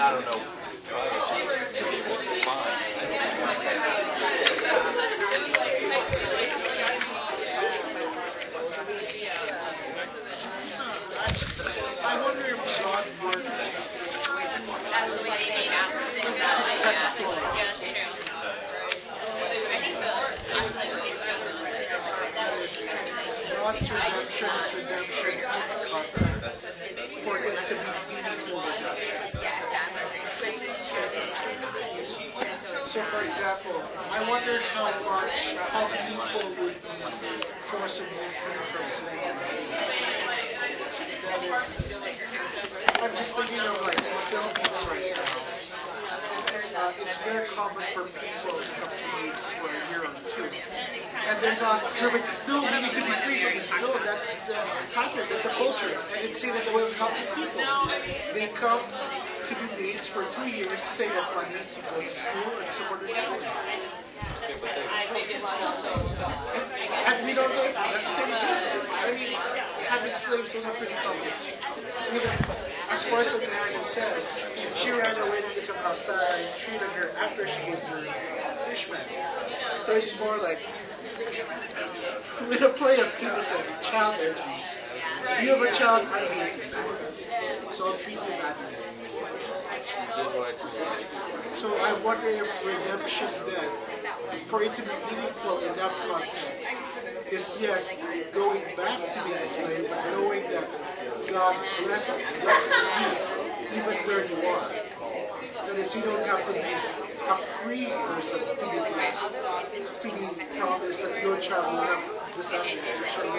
I don't know. so for example, I wondered how much, how people would be forcibly free from slavery. That is, I'm just thinking of like the Philippines right now. Uh, it's very common for people to have AIDS for a year or two. And they're not driven, no, we need to be free from this. No, that's the pattern, that's a culture. And it's seen as a way of helping people. They come to do AIDS for two years to save up money to go to school and support their family. And we don't know, that's the same thing. I mean, having slaves was a pretty common. As far as the narrative says, she ran away to of how Sarah treated her after she gave her Ishmael. So it's more like with a play of penis and child. You have a child, I hate you. So I'll treat you badly. So I wonder if redemption then, for it to be meaningful in that context, is yes, going back to being a slave, but knowing that God bless, blesses you even where you are. That is, you don't have to be a free person to be blessed, to be promised that your child will have descendants, your child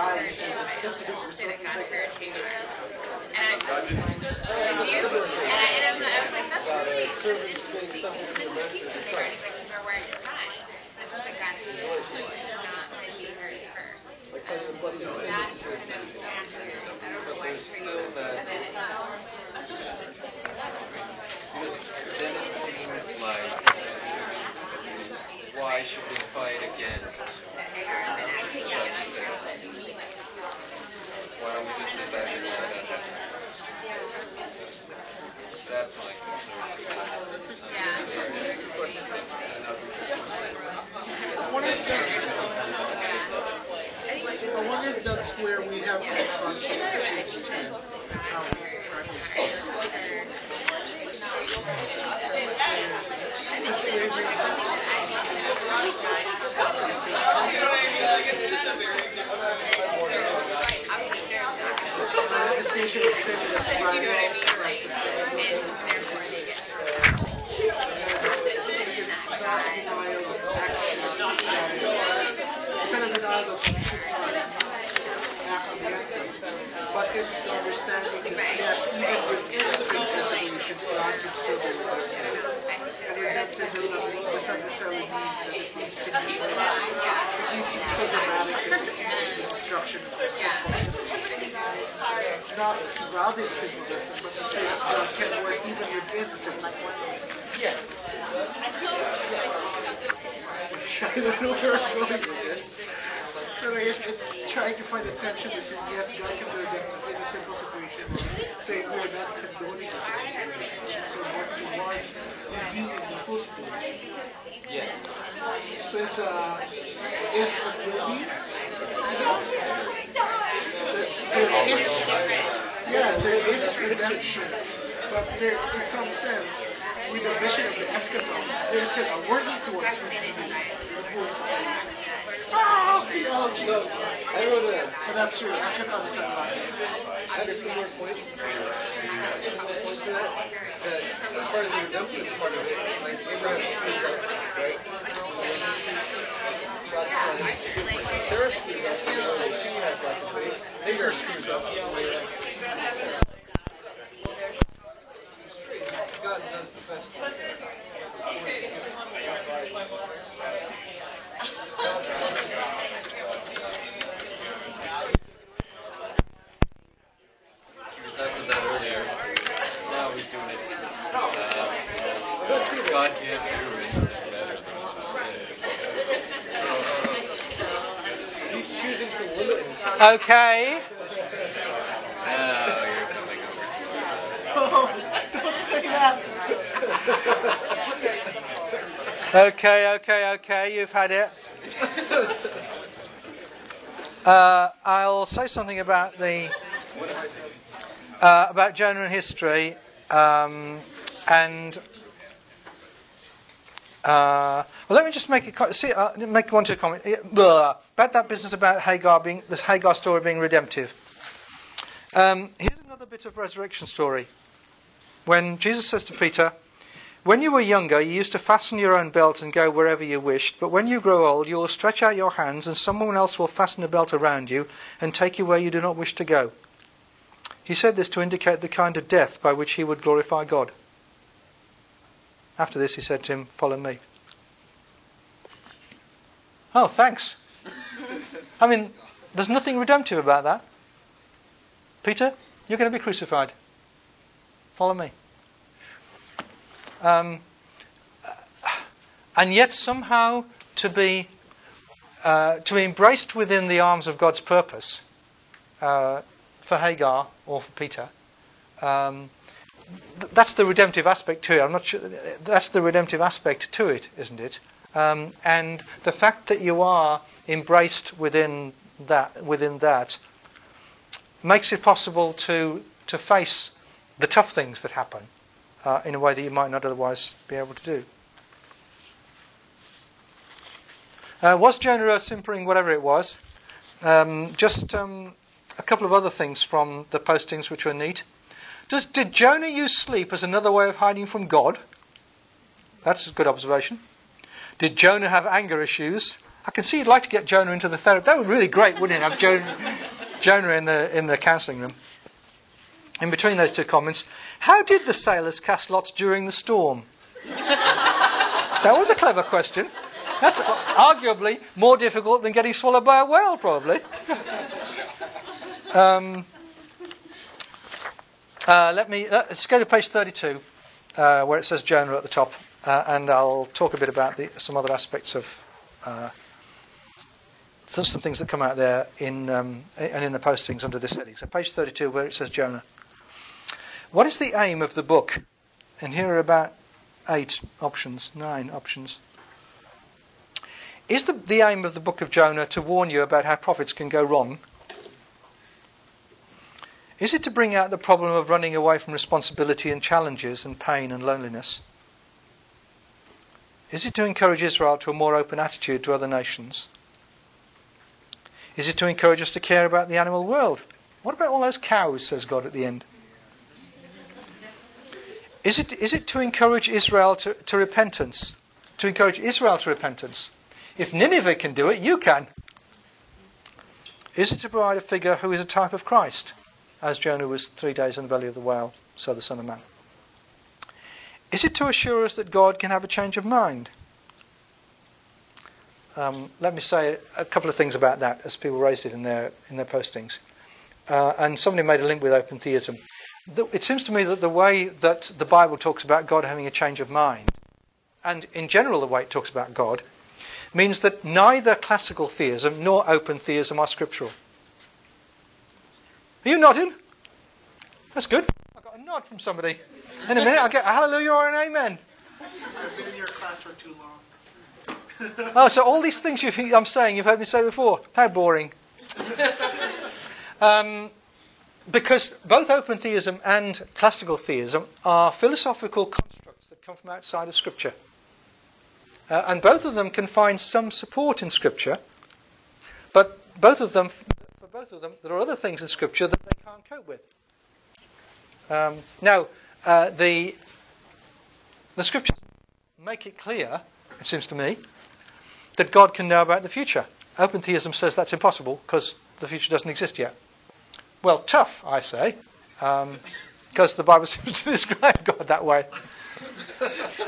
a testimony or something like. And I, was like, that's really interesting. Then it seems like why should we fight against such things? Why don't we just sit back and let that happen? That's my concern. I wonder if that, I wonder if that's where we have the conscious decision how we tribal states. Because slavery manifestation of sin in the society versus the it's not a denial of action that is, a of we should not act against it, but it's the understanding that yes, even within a sin designation, God can still be redemptive. And redemptive does not necessarily mean that it needs to be it needs to be so dramatic that it means the destruction of the sinful system. Not to validate the sinful system, but to say that uh, God can work even within the sinful system. Yes. I don't know where I'm going with this. But I guess it's trying to find a tension between yes, God can be redemptive in a simple situation, saying we're not condoning a simple situation, so we should say work towards redeeming the whole situation. Yes. So it's a is a belief, I guess. There is yeah, there is redemption. But there in some sense, with the vision of the eschaton, there's still a working towards whole Ah, But that's true. That, as far as the redemptive part of it, like Abraham screws up? Sarah screws up, a screws up. He was testing that earlier. Now he's doing it. God can't do anything better than He's choosing to limit himself. Okay. Now you're coming over to us. Oh, don't say that. Okay, okay, okay, you've had it. Uh, I'll say something about the uh, about Jonah and history, um, and uh, well, let me just make a see, uh, make one to comment blah, about that business about Hagar being this Hagar story being redemptive. Um, here's another bit of resurrection story. when Jesus says to Peter, When you were younger, you used to fasten your own belt and go wherever you wished, but when you grow old, you will stretch out your hands, and someone else will fasten a belt around you and take you where you do not wish to go. He said this to indicate the kind of death by which he would glorify God. After this, he said to him, Follow me. Oh, thanks. I mean, there's nothing redemptive about that. Peter, you're going to be crucified. Follow me. Um, and yet, somehow, to be uh, to be embraced within the arms of God's purpose uh, for Hagar or for Peter. Um, that's the redemptive aspect to it. I'm not sure. That's the redemptive aspect to it, isn't it? Um, and the fact that you are embraced within that within that makes it possible to to face the tough things that happen uh, in a way that you might not otherwise be able to do. Uh, was Jonah simpering whatever it was? Um, just um, a couple of other things from the postings which were neat. Does, did Jonah use sleep as another way of hiding from God? That's a good observation. Did Jonah have anger issues? I can see you'd like to get Jonah into the therapy. That would be really great, wouldn't it? Have Jonah, Jonah in the in the counselling room. In between those two comments, how did the sailors cast lots during the storm? that was a clever question. That's arguably more difficult than getting swallowed by a whale, probably. um, uh, let me uh, let's go to page 32, uh, where it says Jonah at the top, uh, and I'll talk a bit about the, some other aspects of uh, some, things that come out there in um, and in the postings under this heading. So, page 32, where it says Jonah. What is the aim of the book? And here are about eight options, nine options. Is the, the aim of the book of Jonah to warn you about how prophets can go wrong? Is it to bring out the problem of running away from responsibility and challenges and pain and loneliness? Is it to encourage Israel to a more open attitude to other nations? Is it to encourage us to care about the animal world? What about all those cows, says God at the end? Is it, is it to encourage Israel to, to repentance? To encourage Israel to repentance? If Nineveh can do it, you can. Is it to provide a figure who is a type of Christ? As Jonah was three days in the belly of the whale, so the Son of Man. Is it to assure us that God can have a change of mind? Um, let me say a couple of things about that as people raised it in their, in their postings. Uh, and somebody made a link with open theism. It seems to me that the way that the Bible talks about God having a change of mind, and in general the way it talks about God, means that neither classical theism nor open theism are scriptural. Are you nodding? That's good. I got a nod from somebody. In a minute, I'll get a hallelujah or an amen. I've been in your class for too long. Oh, so all these things you I'm saying, you've heard me say before. How boring. um, because both open theism and classical theism are philosophical constructs that come from outside of Scripture. Uh, and both of them can find some support in Scripture, but both of them, both of them, there are other things in Scripture that they can't cope with. Um, now, uh, the the Scriptures make it clear, it seems to me, that God can know about the future. Open theism says that's impossible because the future doesn't exist yet. Well, tough, I say, because um, the Bible seems to describe God that way.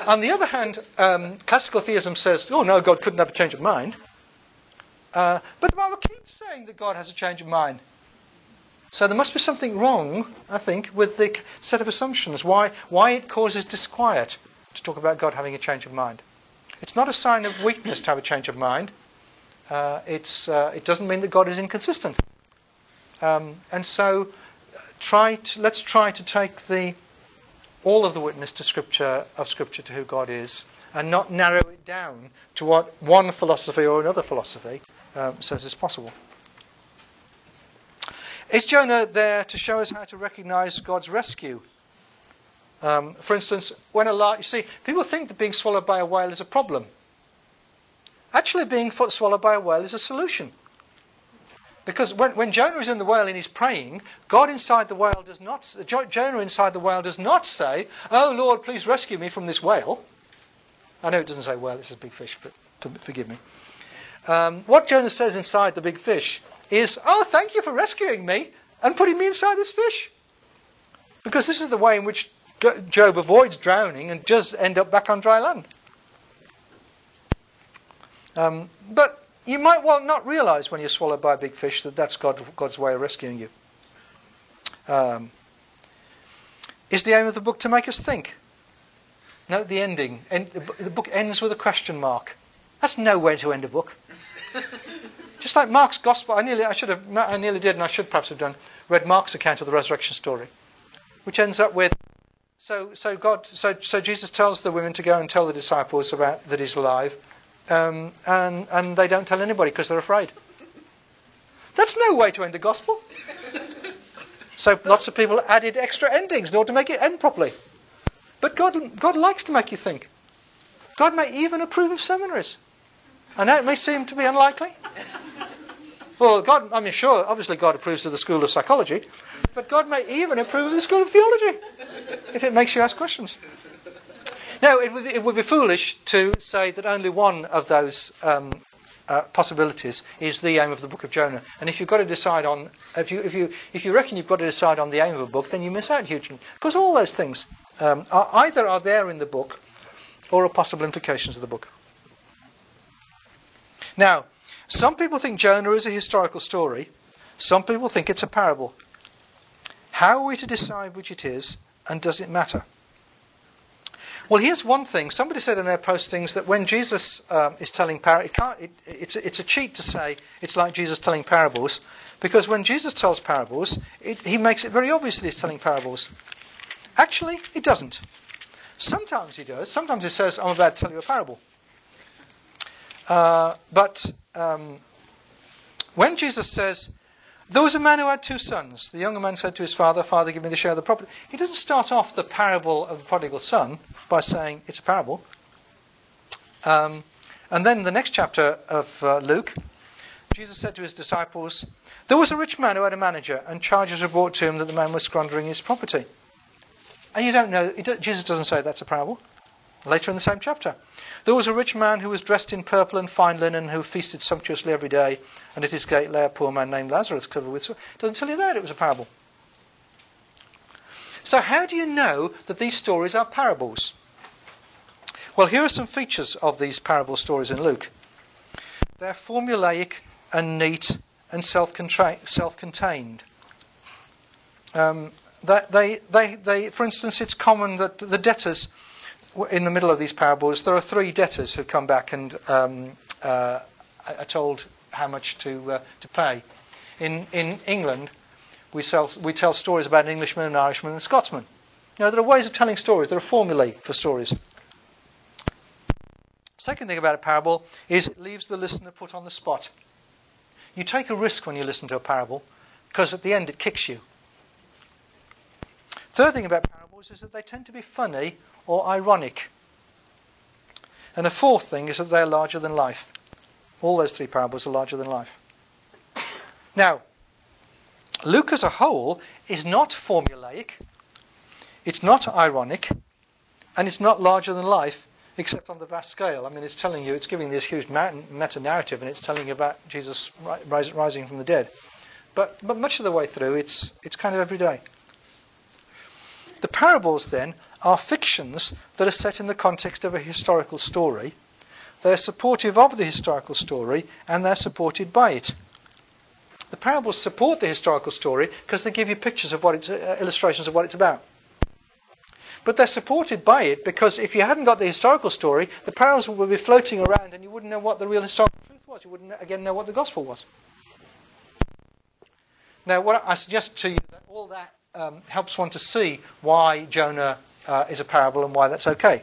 On the other hand, um, classical theism says, oh no, God couldn't have a change of mind. Uh, but the Bible keeps saying that God has a change of mind. So there must be something wrong, I think, with the set of assumptions, why, why it causes disquiet to talk about God having a change of mind. It's not a sign of weakness to have a change of mind. Uh, it's, uh, it doesn't mean that God is inconsistent. Um, and so, try to, let's try to take the all of the witness to Scripture of Scripture to who God is, and not narrow it down to what one philosophy or another philosophy um, says is possible. Is Jonah there to show us how to recognize God's rescue? Um, for instance, when a large, you see, people think that being swallowed by a whale is a problem. Actually, being swallowed by a whale is a solution. Because when, when Jonah is in the whale and he's praying, God inside the whale does not, Jo- Jonah inside the whale does not say, Oh Lord, please rescue me from this whale. I know it doesn't say whale, it's a big fish, but forgive me. Um, what Jonah says inside the big fish is, Oh, thank you for rescuing me and putting me inside this fish. Because this is the way in which Job avoids drowning and does end up back on dry land. Um, but you might well not realize when you're swallowed by a big fish that that's God, God's way of rescuing you. Um, is the aim of the book to make us think? No, the ending. End, the book ends with a question mark. That's no way to end a book. Just like Mark's gospel, I nearly, I should have, I nearly did, and I should perhaps have done, read Mark's account of the resurrection story, which ends up with, so, so God, so, so Jesus tells the women to go and tell the disciples about that he's alive, um, and, and they don't tell anybody because they're afraid. That's no way to end a gospel. So lots of people added extra endings in order to make it end properly. But God, God likes to make you think. God may even approve of seminaries. Know it may seem to be unlikely. Well, God, I mean, sure, obviously God approves of the School of Psychology, but God may even approve of the School of Theology if it makes you ask questions. No, it would, be, it would be foolish to say that only one of those um, uh, possibilities is the aim of the book of Jonah. And if you've got to decide on, if you, if you, if you reckon you've got to decide on the aim of a book, then you miss out hugely. Because all those things um, are either are there in the book or are possible implications of the book. Now, some people think Jonah is a historical story. Some people think it's a parable. How are we to decide which it is, and does it matter? Well, here's one thing. Somebody said in their postings that when Jesus um, is telling parables, it it, it's, it's a cheat to say it's like Jesus telling parables, because when Jesus tells parables, it, he makes it very obvious that he's telling parables. Actually, he doesn't. Sometimes he does. Sometimes he says, I'm about to tell you a parable. Uh, but um, when Jesus says, there was a man who had two sons. The younger man said to his father, Father, give me the share of the property. He doesn't start off the parable of the prodigal son by saying it's a parable. Um, and then the next chapter of uh, Luke, Jesus said to his disciples, There was a rich man who had a manager, and charges were brought to him that the man was squandering his property. And you don't know, Jesus doesn't say that's a parable. Later in the same chapter. There was a rich man who was dressed in purple and fine linen, who feasted sumptuously every day, and at his gate lay a poor man named Lazarus, covered with sore. Doesn't tell you that it was a parable. So, how do you know that these stories are parables? Well, here are some features of these parable stories in Luke. They're formulaic and neat and self-contained. Um, they, they, they, for instance, it's common that the debtors in the middle of these parables, there are three debtors who come back and um, uh, are told how much to uh, to pay. In in England, we sell we tell stories about an Englishman, an Irishman, and a Scotsman. You know, there are ways of telling stories. There are formulae for stories. Second thing about a parable is it leaves the listener put on the spot. You take a risk when you listen to a parable, because at the end it kicks you. Third thing about parables is that they tend to be funny or ironic. And the fourth thing is that they're larger than life. All those three parables are larger than life. Now, Luke as a whole is not formulaic, it's not ironic, and it's not larger than life, except on the vast scale. I mean, it's telling you, it's giving this huge meta narrative, and it's telling you about Jesus rising from the dead. But, but much of the way through, it's, it's kind of everyday. The parables, then, are fictions that are set in the context of a historical story. They're supportive of the historical story and they're supported by it. The parables support the historical story because they give you pictures of what it's, uh, illustrations of what it's about. But they're supported by it because if you hadn't got the historical story, the parables would be floating around and you wouldn't know what the real historical truth was. You wouldn't, again, know what the gospel was. Now, what I suggest to you that all that um, helps one to see why Jonah uh, is a parable and why that's okay.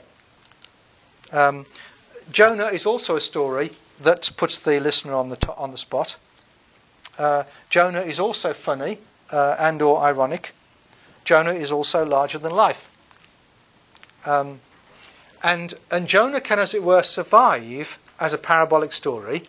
Um, Jonah is also a story that puts the listener on the to- on the spot. Uh, Jonah is also funny uh, and or ironic. Jonah is also larger than life. Um, and and Jonah can, as it were, survive as a parabolic story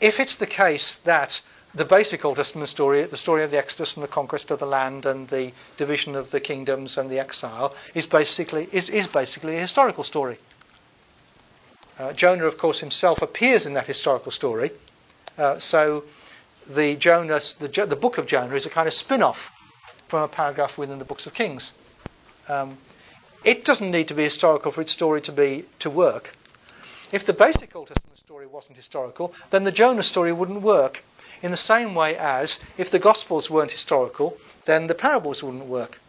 if it's the case that the basic Old Testament story, the story of the Exodus and the conquest of the land and the division of the kingdoms and the exile, is basically is, is basically a historical story. Uh, Jonah, of course, himself appears in that historical story. Uh, so the Jonah, the, the book of Jonah, is a kind of spin-off from a paragraph within the books of Kings. Um, it doesn't need to be historical for its story to be to work. If the basic Old Testament story wasn't historical, then the Jonah story wouldn't work. In the same way as if the Gospels weren't historical, then the parables wouldn't work.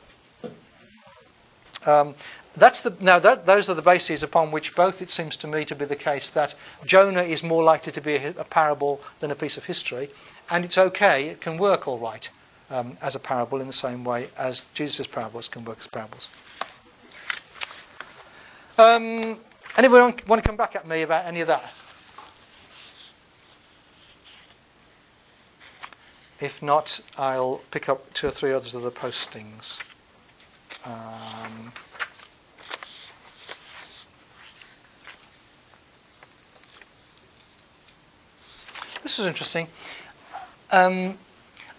Um, that's the, now, that, those are the bases upon which both it seems to me to be the case that Jonah is more likely to be a, a parable than a piece of history, and it's okay, it can work all right um, as a parable in the same way as Jesus' parables can work as parables. Um, anyone want to come back at me about any of that? If not, I'll pick up two or three others of the postings. Um, this is interesting. Um,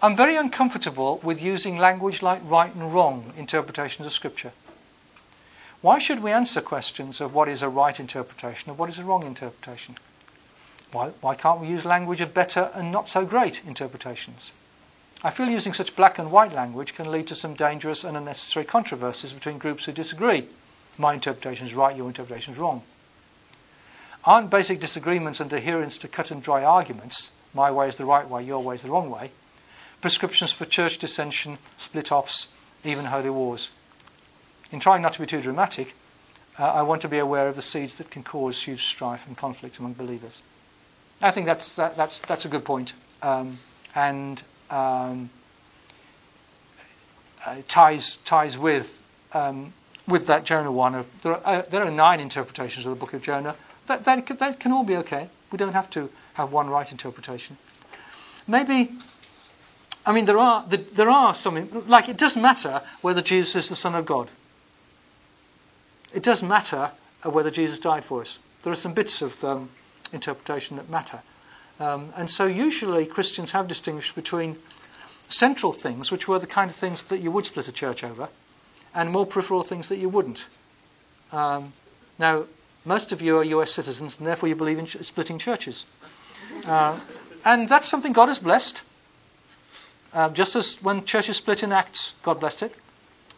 I'm very uncomfortable with using language like right and wrong interpretations of Scripture. Why should we answer questions of what is a right interpretation and what is a wrong interpretation? Why, why can't we use language of better and not so great interpretations? I feel using such black and white language can lead to some dangerous and unnecessary controversies between groups who disagree. My interpretation is right, your interpretation is wrong. Aren't basic disagreements and adherence to cut and dry arguments, my way is the right way, your way is the wrong way, prescriptions for church dissension, split offs, even holy wars? In trying not to be too dramatic, uh, I want to be aware of the seeds that can cause huge strife and conflict among believers. I think that's, that, that's, that's a good point. Um, and um, uh, ties, ties with, um, with that Jonah one. Of, there, are, uh, there are nine interpretations of the book of Jonah. That, that, that can all be okay. We don't have to have one right interpretation. Maybe, I mean, there are, there are some, like, it doesn't matter whether Jesus is the Son of God. It does matter uh, whether Jesus died for us. There are some bits of um, interpretation that matter. Um, and so usually Christians have distinguished between central things, which were the kind of things that you would split a church over, and more peripheral things that you wouldn't. Um, now, most of you are US citizens, and therefore you believe in ch- splitting churches. Uh, and that's something God has blessed. Uh, just as when churches split in Acts, God blessed it.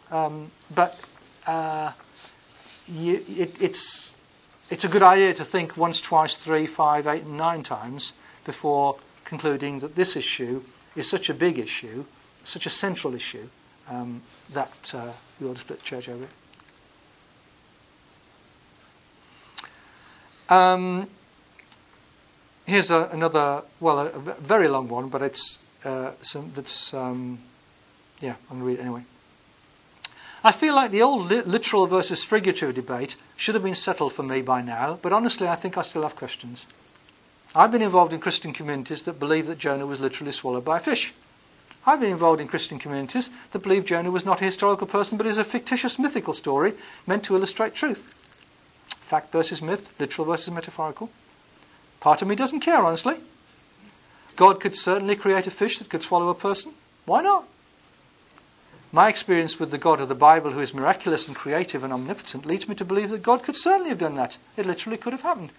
Um, but uh, you, it, it's, it's a good idea to think once, twice, three, five, eight, and nine times before concluding that this issue is such a big issue, such a central issue, um, that uh, we ought to split the church over it. Um, here's a, another, well, a, a, very long one, but it's uh, some, that's, um, yeah, I'm going to read it anyway. I feel like the old li- literal versus figurative debate should have been settled for me by now, but honestly, I think I still have questions. I've been involved in Christian communities that believe that Jonah was literally swallowed by a fish. I've been involved in Christian communities that believe Jonah was not a historical person but is a fictitious mythical story meant to illustrate truth. Fact versus myth, literal versus metaphorical. Part of me doesn't care, honestly. God could certainly create a fish that could swallow a person. Why not? My experience with the God of the Bible, who is miraculous and creative and omnipotent, leads me to believe that God could certainly have done that. It literally could have happened.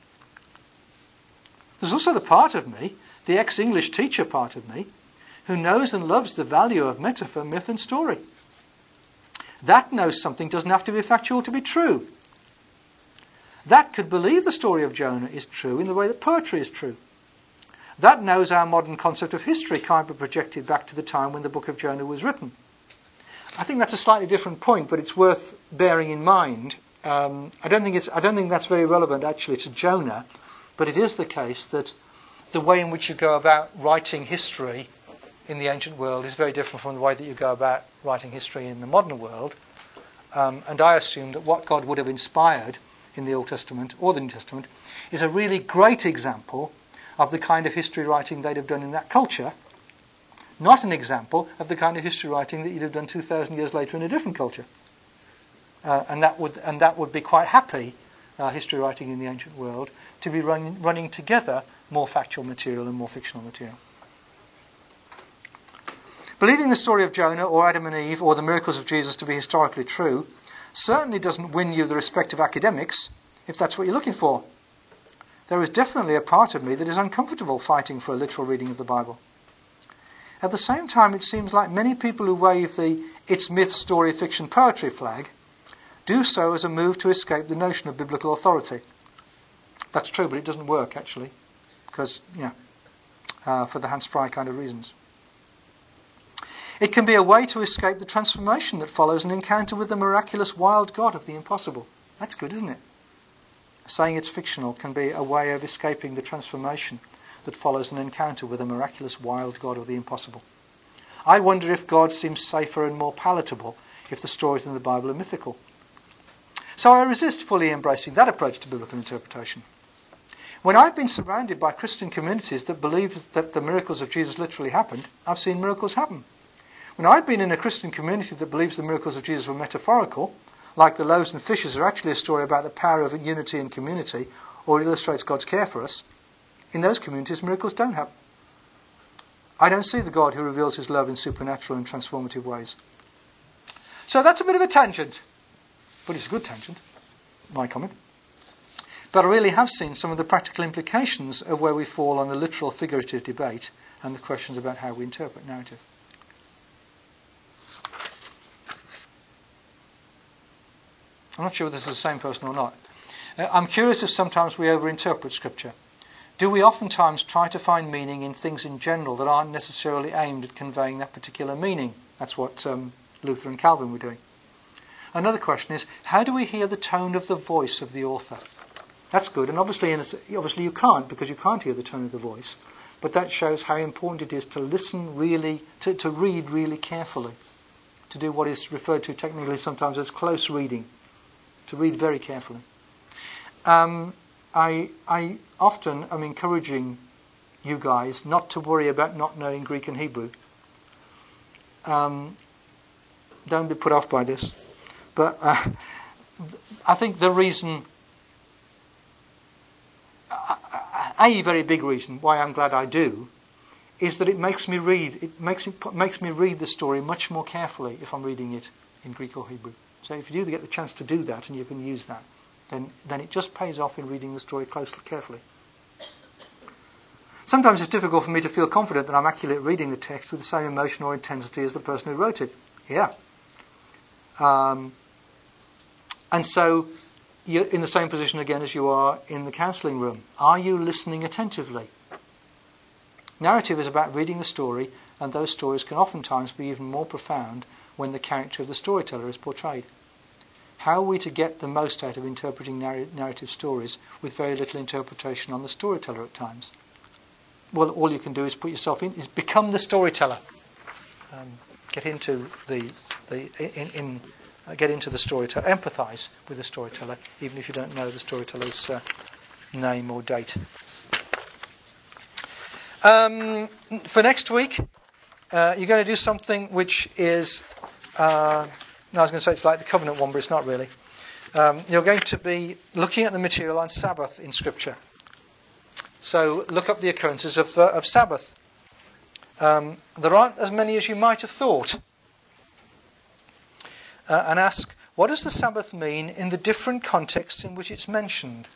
There's also the part of me, the ex English teacher part of me, who knows and loves the value of metaphor, myth, and story. That knows something doesn't have to be factual to be true. That could believe the story of Jonah is true in the way that poetry is true. That knows our modern concept of history can't be projected back to the time when the book of Jonah was written. I think that's a slightly different point, but it's worth bearing in mind. Um, I don't think it's. I don't think that's very relevant actually to Jonah, but it is the case that the way in which you go about writing history in the ancient world is very different from the way that you go about writing history in the modern world. Um, and I assume that what God would have inspired in the Old Testament or the New Testament is a really great example of the kind of history writing they'd have done in that culture not an example of the kind of history writing that you'd have done 2,000 years later in a different culture. Uh, and, that would, and that would be quite happy, uh, history writing in the ancient world, to be run, running together more factual material and more fictional material. Believing the story of Jonah or Adam and Eve or the miracles of Jesus to be historically true certainly doesn't win you the respect of academics if that's what you're looking for. There is definitely a part of me that is uncomfortable fighting for a literal reading of the Bible. At the same time, it seems like many people who wave the it's myth, story, fiction, poetry flag do so as a move to escape the notion of biblical authority. That's true, but it doesn't work actually, because, yeah, uh, for the Hans Frei kind of reasons. It can be a way to escape the transformation that follows an encounter with the miraculous wild God of the impossible. That's good, isn't it? Saying it's fictional can be a way of escaping the transformation that follows an encounter with a miraculous wild God of the impossible. I wonder if God seems safer and more palatable if the stories in the Bible are mythical. So I resist fully embracing that approach to biblical interpretation. When I've been surrounded by Christian communities that believe that the miracles of Jesus literally happened, I've seen miracles happen. When I've been in a Christian community that believes the miracles of Jesus were metaphorical, like the loaves and fishes are actually a story about the power of unity and community, or illustrates God's care for us, in those communities miracles don't happen. I don't see the God who reveals his love in supernatural and transformative ways. So that's a bit of a tangent, but it's a good tangent, my comment. But I really have seen some of the practical implications of where we fall on the literal figurative debate and the questions about how we interpret narrative. I'm not sure if this is the same person or not. Uh, I'm curious if sometimes we overinterpret Scripture. Do we oftentimes try to find meaning in things in general that aren't necessarily aimed at conveying that particular meaning? That's what um, Luther and Calvin were doing. Another question is how do we hear the tone of the voice of the author? That's good, and obviously, obviously you can't because you can't hear the tone of the voice. But that shows how important it is to listen really, to, to read really carefully, to do what is referred to technically sometimes as close reading to read very carefully. Um, I, I often am encouraging you guys not to worry about not knowing Greek and Hebrew. Um, don't be put off by this. But uh, I think the reason, a very big reason why I'm glad I do, is that it makes me read. It makes me, makes me read the story much more carefully if I'm reading it in Greek or Hebrew. So if you do get the chance to do that and you can use that, then, then it just pays off in reading the story closely, carefully. Sometimes it's difficult for me to feel confident that I'm accurately reading the text with the same emotion or intensity as the person who wrote it. Yeah. Um, and so you're in the same position again as you are in the counselling room. Are you listening attentively? Narrative is about reading the story, and those stories can oftentimes be even more profound when the character of the storyteller is portrayed. How are we to get the most out of interpreting narrative stories with very little interpretation on the storyteller at times? Well, all you can do is put yourself in, is become the storyteller. Um, get into the, the in, in uh, get into the storyteller, empathise with the storyteller, even if you don't know the storyteller's uh, name or date. Um, for next week, uh, you're going to do something which is uh, I was going to say it's like the covenant one, but it's not really. Um, you're going to be looking at the material on Sabbath in Scripture. So look up the occurrences of, uh, of Sabbath. Um, there aren't as many as you might have thought. Uh, and ask, what does the Sabbath mean in the different contexts in which it's mentioned?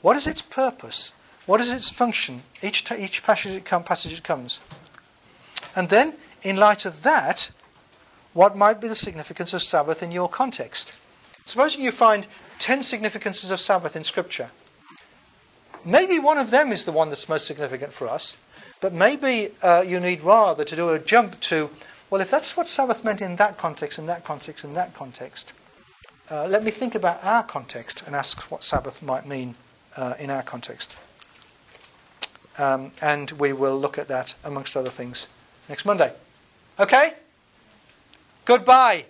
What is its purpose? What is its function? Each, t- each passage it, passage it comes. And then, in light of that, what might be the significance of Sabbath in your context. Supposing you find 10 significances of Sabbath in Scripture. Maybe one of them is the one that's most significant for us, but maybe uh, you need rather to do a jump to, well, if that's what Sabbath meant in that context, in that context, in that context, uh, let me think about our context and ask what Sabbath might mean uh, in our context. Um, and we will look at that, amongst other things, next Monday. Okay? Goodbye.